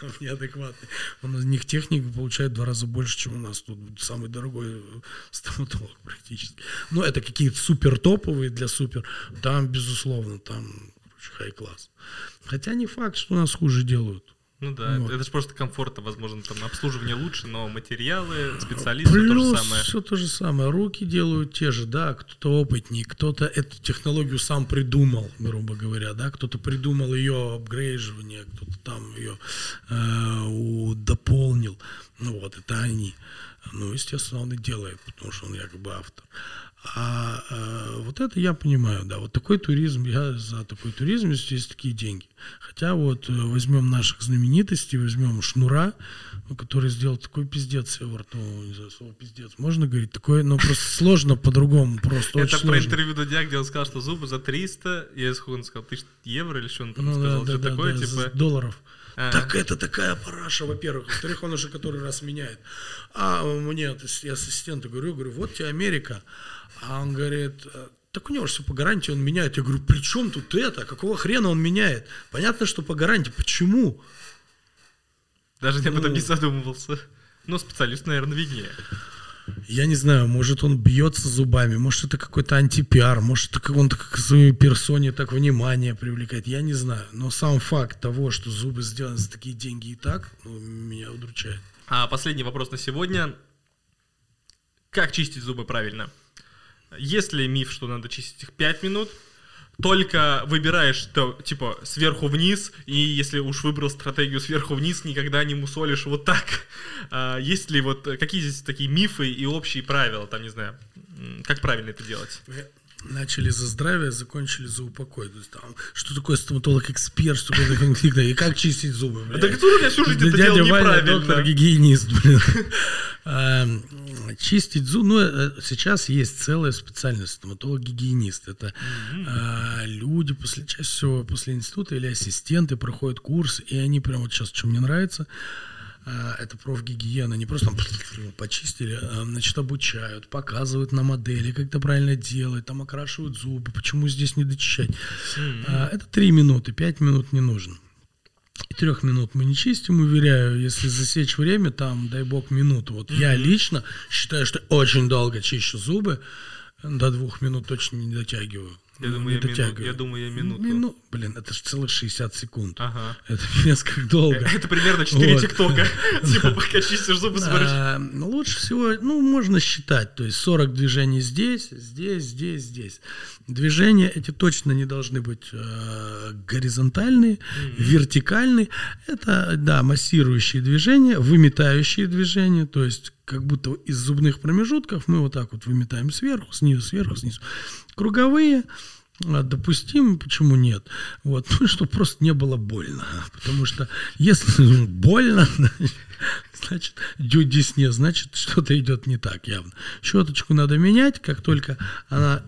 неадекватный. Он из них техник получает в два раза больше, чем у нас тут самый дорогой стоматолог практически. Но это какие-то супер топовые для супер. Там, безусловно, там хай-класс. Хотя не факт, что нас хуже делают. Ну да, вот. это же просто комфорта, возможно, там обслуживание лучше, но материалы, специалисты Плюс то же самое. все то же самое. Руки делают те же, да, кто-то опытнее, кто-то эту технологию сам придумал, грубо говоря, да, кто-то придумал ее апгрейживание, кто-то там ее э, дополнил. Ну вот, это они. Ну, естественно, он и делает, потому что он якобы автор. А, а вот это я понимаю, да, вот такой туризм, я за такой туризм, если есть такие деньги. Хотя вот э, возьмем наших знаменитостей, возьмем Шнура, который сделал такой пиздец во рту, не знаю, слово пиздец, можно говорить? Такое, но просто сложно по-другому, просто Это про интервью Дудя, где он сказал, что зубы за 300, я сколько он сказал, тысяч евро или что он там ну, сказал, что такое, типа... Долларов. А-а-а. Так это такая параша, во-первых. Во-вторых, он уже который раз меняет. А мне я ассистенту говорю, говорю, вот тебе Америка. А он говорит, «Э, так у него же все по гарантии он меняет. Я говорю, при чем тут это? Какого хрена он меняет? Понятно, что по гарантии. Почему? Даже я об этом не ну. задумывался. Но специалист, наверное, виднее. Я не знаю, может он бьется зубами, может это какой-то антипиар, может это он так к своей персоне так внимание привлекает, я не знаю. Но сам факт того, что зубы сделаны за такие деньги и так, ну, меня удручает. А последний вопрос на сегодня. Как чистить зубы правильно? Есть ли миф, что надо чистить их 5 минут? Только выбираешь, то, типа, сверху вниз, и если уж выбрал стратегию сверху вниз, никогда не мусолишь вот так. А, есть ли вот, какие здесь такие мифы и общие правила, там, не знаю, как правильно это делать? Начали за здравие, закончили за упокой. То есть, там, что такое стоматолог-эксперт, что такое конфликт, и как чистить зубы. Блядь. Да кто я всю жизнь это делал неправильно? доктор, гигиенист, блин. Эм, чистить зубы, ну, э, сейчас есть целая специальность, стоматолог-гигиенист. Это э, люди после, чаще всего после института или ассистенты проходят курс, и они прям вот сейчас, что мне нравится, э, это профгигиена, не просто там почистили, а, значит, обучают, показывают на модели, как это правильно делать, там окрашивают зубы, почему здесь не дочищать. Mm-hmm. Это три минуты, пять минут не нужно. И трех минут мы не чистим, уверяю, если засечь время, там, дай бог, минуту. Вот mm-hmm. я лично считаю, что очень долго чищу зубы, до двух минут точно не дотягиваю. Я думаю, я, мину, я думаю, я минуту. Мину, блин, это же целых 60 секунд. Ага. Это несколько долго. Это примерно 4 вот. тиктока. Типа, пока чистишь зубы, смотришь. Ну, лучше всего, ну, можно считать. То есть 40 движений здесь, здесь, здесь, здесь. Движения эти точно не должны быть э, горизонтальные, вертикальные. Это, да, массирующие движения, выметающие движения. То есть как будто из зубных промежутков мы вот так вот выметаем сверху, снизу, сверху, снизу. Круговые а, допустим, почему нет? Вот, ну, чтобы просто не было больно. Потому что если больно, значит, идет десне, значит, что-то идет не так явно. Щеточку надо менять, как только она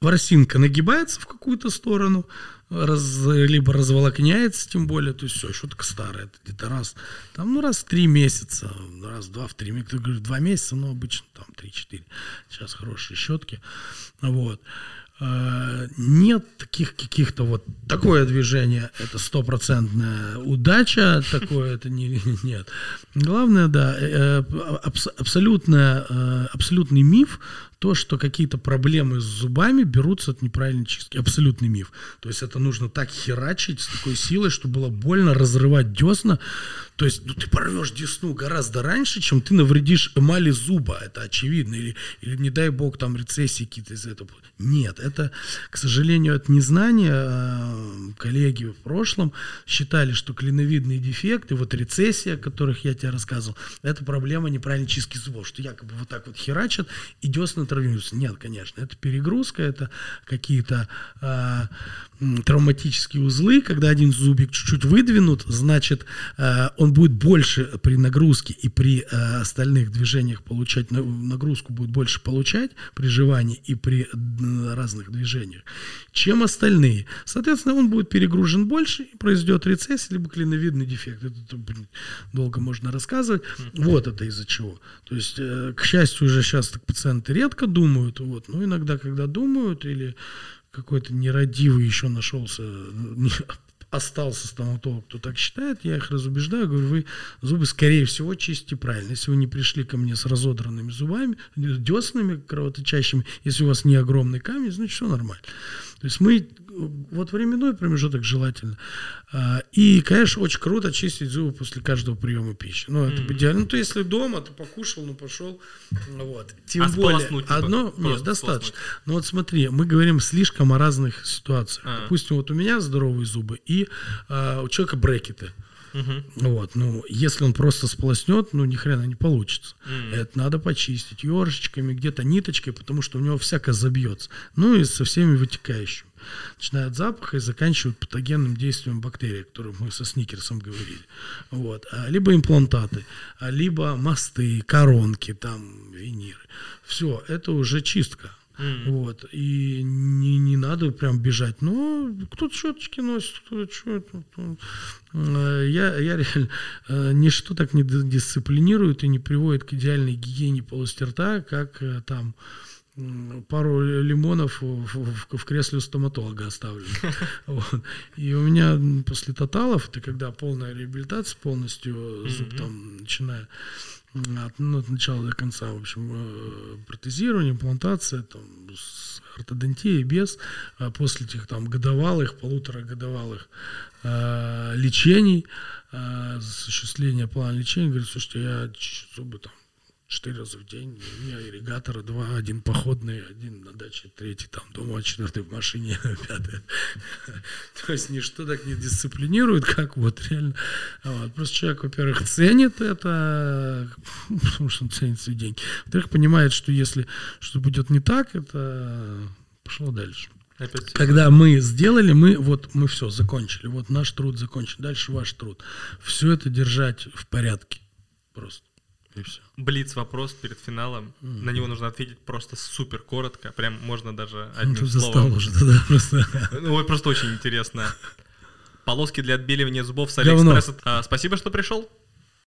ворсинка нагибается в какую-то сторону, раз, либо разволокняется, тем более, то есть все, щетка старая, это где-то раз, там, ну, раз в три месяца, раз, два, в три, кто говорит, два месяца, но обычно там три-четыре, сейчас хорошие щетки, вот. А, нет таких каких-то вот такое движение это стопроцентная удача такое это не нет. Главное да э, э, абсолютно э, абсолютный миф то, что какие-то проблемы с зубами берутся от неправильной чистки. Абсолютный миф. То есть это нужно так херачить с такой силой, что было больно разрывать десна. То есть ну, ты порвешь десну гораздо раньше, чем ты навредишь эмали зуба. Это очевидно. Или, или не дай бог, там рецессии какие-то из этого. Нет, это, к сожалению, от незнания э, коллеги в прошлом считали, что клиновидные дефекты, вот рецессия, о которых я тебе рассказывал, это проблема неправильной чистки зубов, что якобы вот так вот херачат, и десна травмируются. Нет, конечно, это перегрузка, это какие-то э, травматические узлы, когда один зубик чуть-чуть выдвинут, значит, э, он будет больше при нагрузке и при э, остальных движениях получать, нагрузку будет больше получать при жевании и при разных разных движениях, чем остальные. Соответственно, он будет перегружен больше, произойдет рецессия, либо клиновидный дефект. Это блин, долго можно рассказывать. Вот это из-за чего. То есть, э, к счастью, уже сейчас так пациенты редко думают, вот, но иногда, когда думают, или какой-то нерадивый еще нашелся, остался стоматолог, кто так считает, я их разубеждаю, говорю, вы зубы, скорее всего, чистите правильно. Если вы не пришли ко мне с разодранными зубами, деснами кровоточащими, если у вас не огромный камень, значит, все нормально. То есть мы вот временной промежуток желательно. А, и, конечно, очень круто чистить зубы после каждого приема пищи. Ну, это mm-hmm. идеально. Ну, то если дома, ты покушал, ну, пошел. Вот. Тем а более, одно, нет, достаточно. Но вот смотри, мы говорим слишком о разных ситуациях. А. Допустим, вот у меня здоровые зубы, и а, у человека брекеты. Угу. Вот, ну, если он просто сполоснет, ну, ни хрена не получится. Угу. Это надо почистить ёршечками, где-то ниточкой, потому что у него всякое забьется. Ну, и со всеми вытекающими. Начиная от запаха и заканчивая патогенным действием бактерий, о которых мы со Сникерсом говорили. Вот. А, либо имплантаты, а, либо мосты, коронки, там, виниры. Все, это уже чистка. Mm. Вот. И не, не надо прям бежать. Но кто-то щеточки носит, кто-то что. Э, я, я реально э, ничто так не дисциплинирует и не приводит к идеальной гигиене полости рта, как э, там пару лимонов в, в, в кресле у стоматолога оставлю. Вот. И у меня после тоталов, это когда полная реабилитация полностью, зуб там начиная от, ну, от начала до конца, в общем, э, протезирование, имплантация, там, с ортодонтией, без, а после этих там годовалых, полуторагодовалых э, лечений, э, осуществления плана лечения, говорит, слушайте, я зубы там четыре раза в день. У меня ирригаторы два, один походный, один на даче, третий там дома, четвертый в машине, пятый. То есть ничто так не дисциплинирует, как вот реально. Вот. Просто человек, во-первых, ценит это, потому что он ценит свои деньги. Во-вторых, понимает, что если что будет не так, это пошло дальше. Опять Когда мы сделали, мы вот мы все закончили, вот наш труд закончен, дальше ваш труд. Все это держать в порядке просто. И все. Блиц вопрос перед финалом. Mm. На него нужно ответить просто супер коротко. Прям можно даже одним ну, словом. уже тогда просто. Ну, просто очень интересно. Полоски для отбеливания зубов с Алиэкспресса. А, спасибо, что пришел.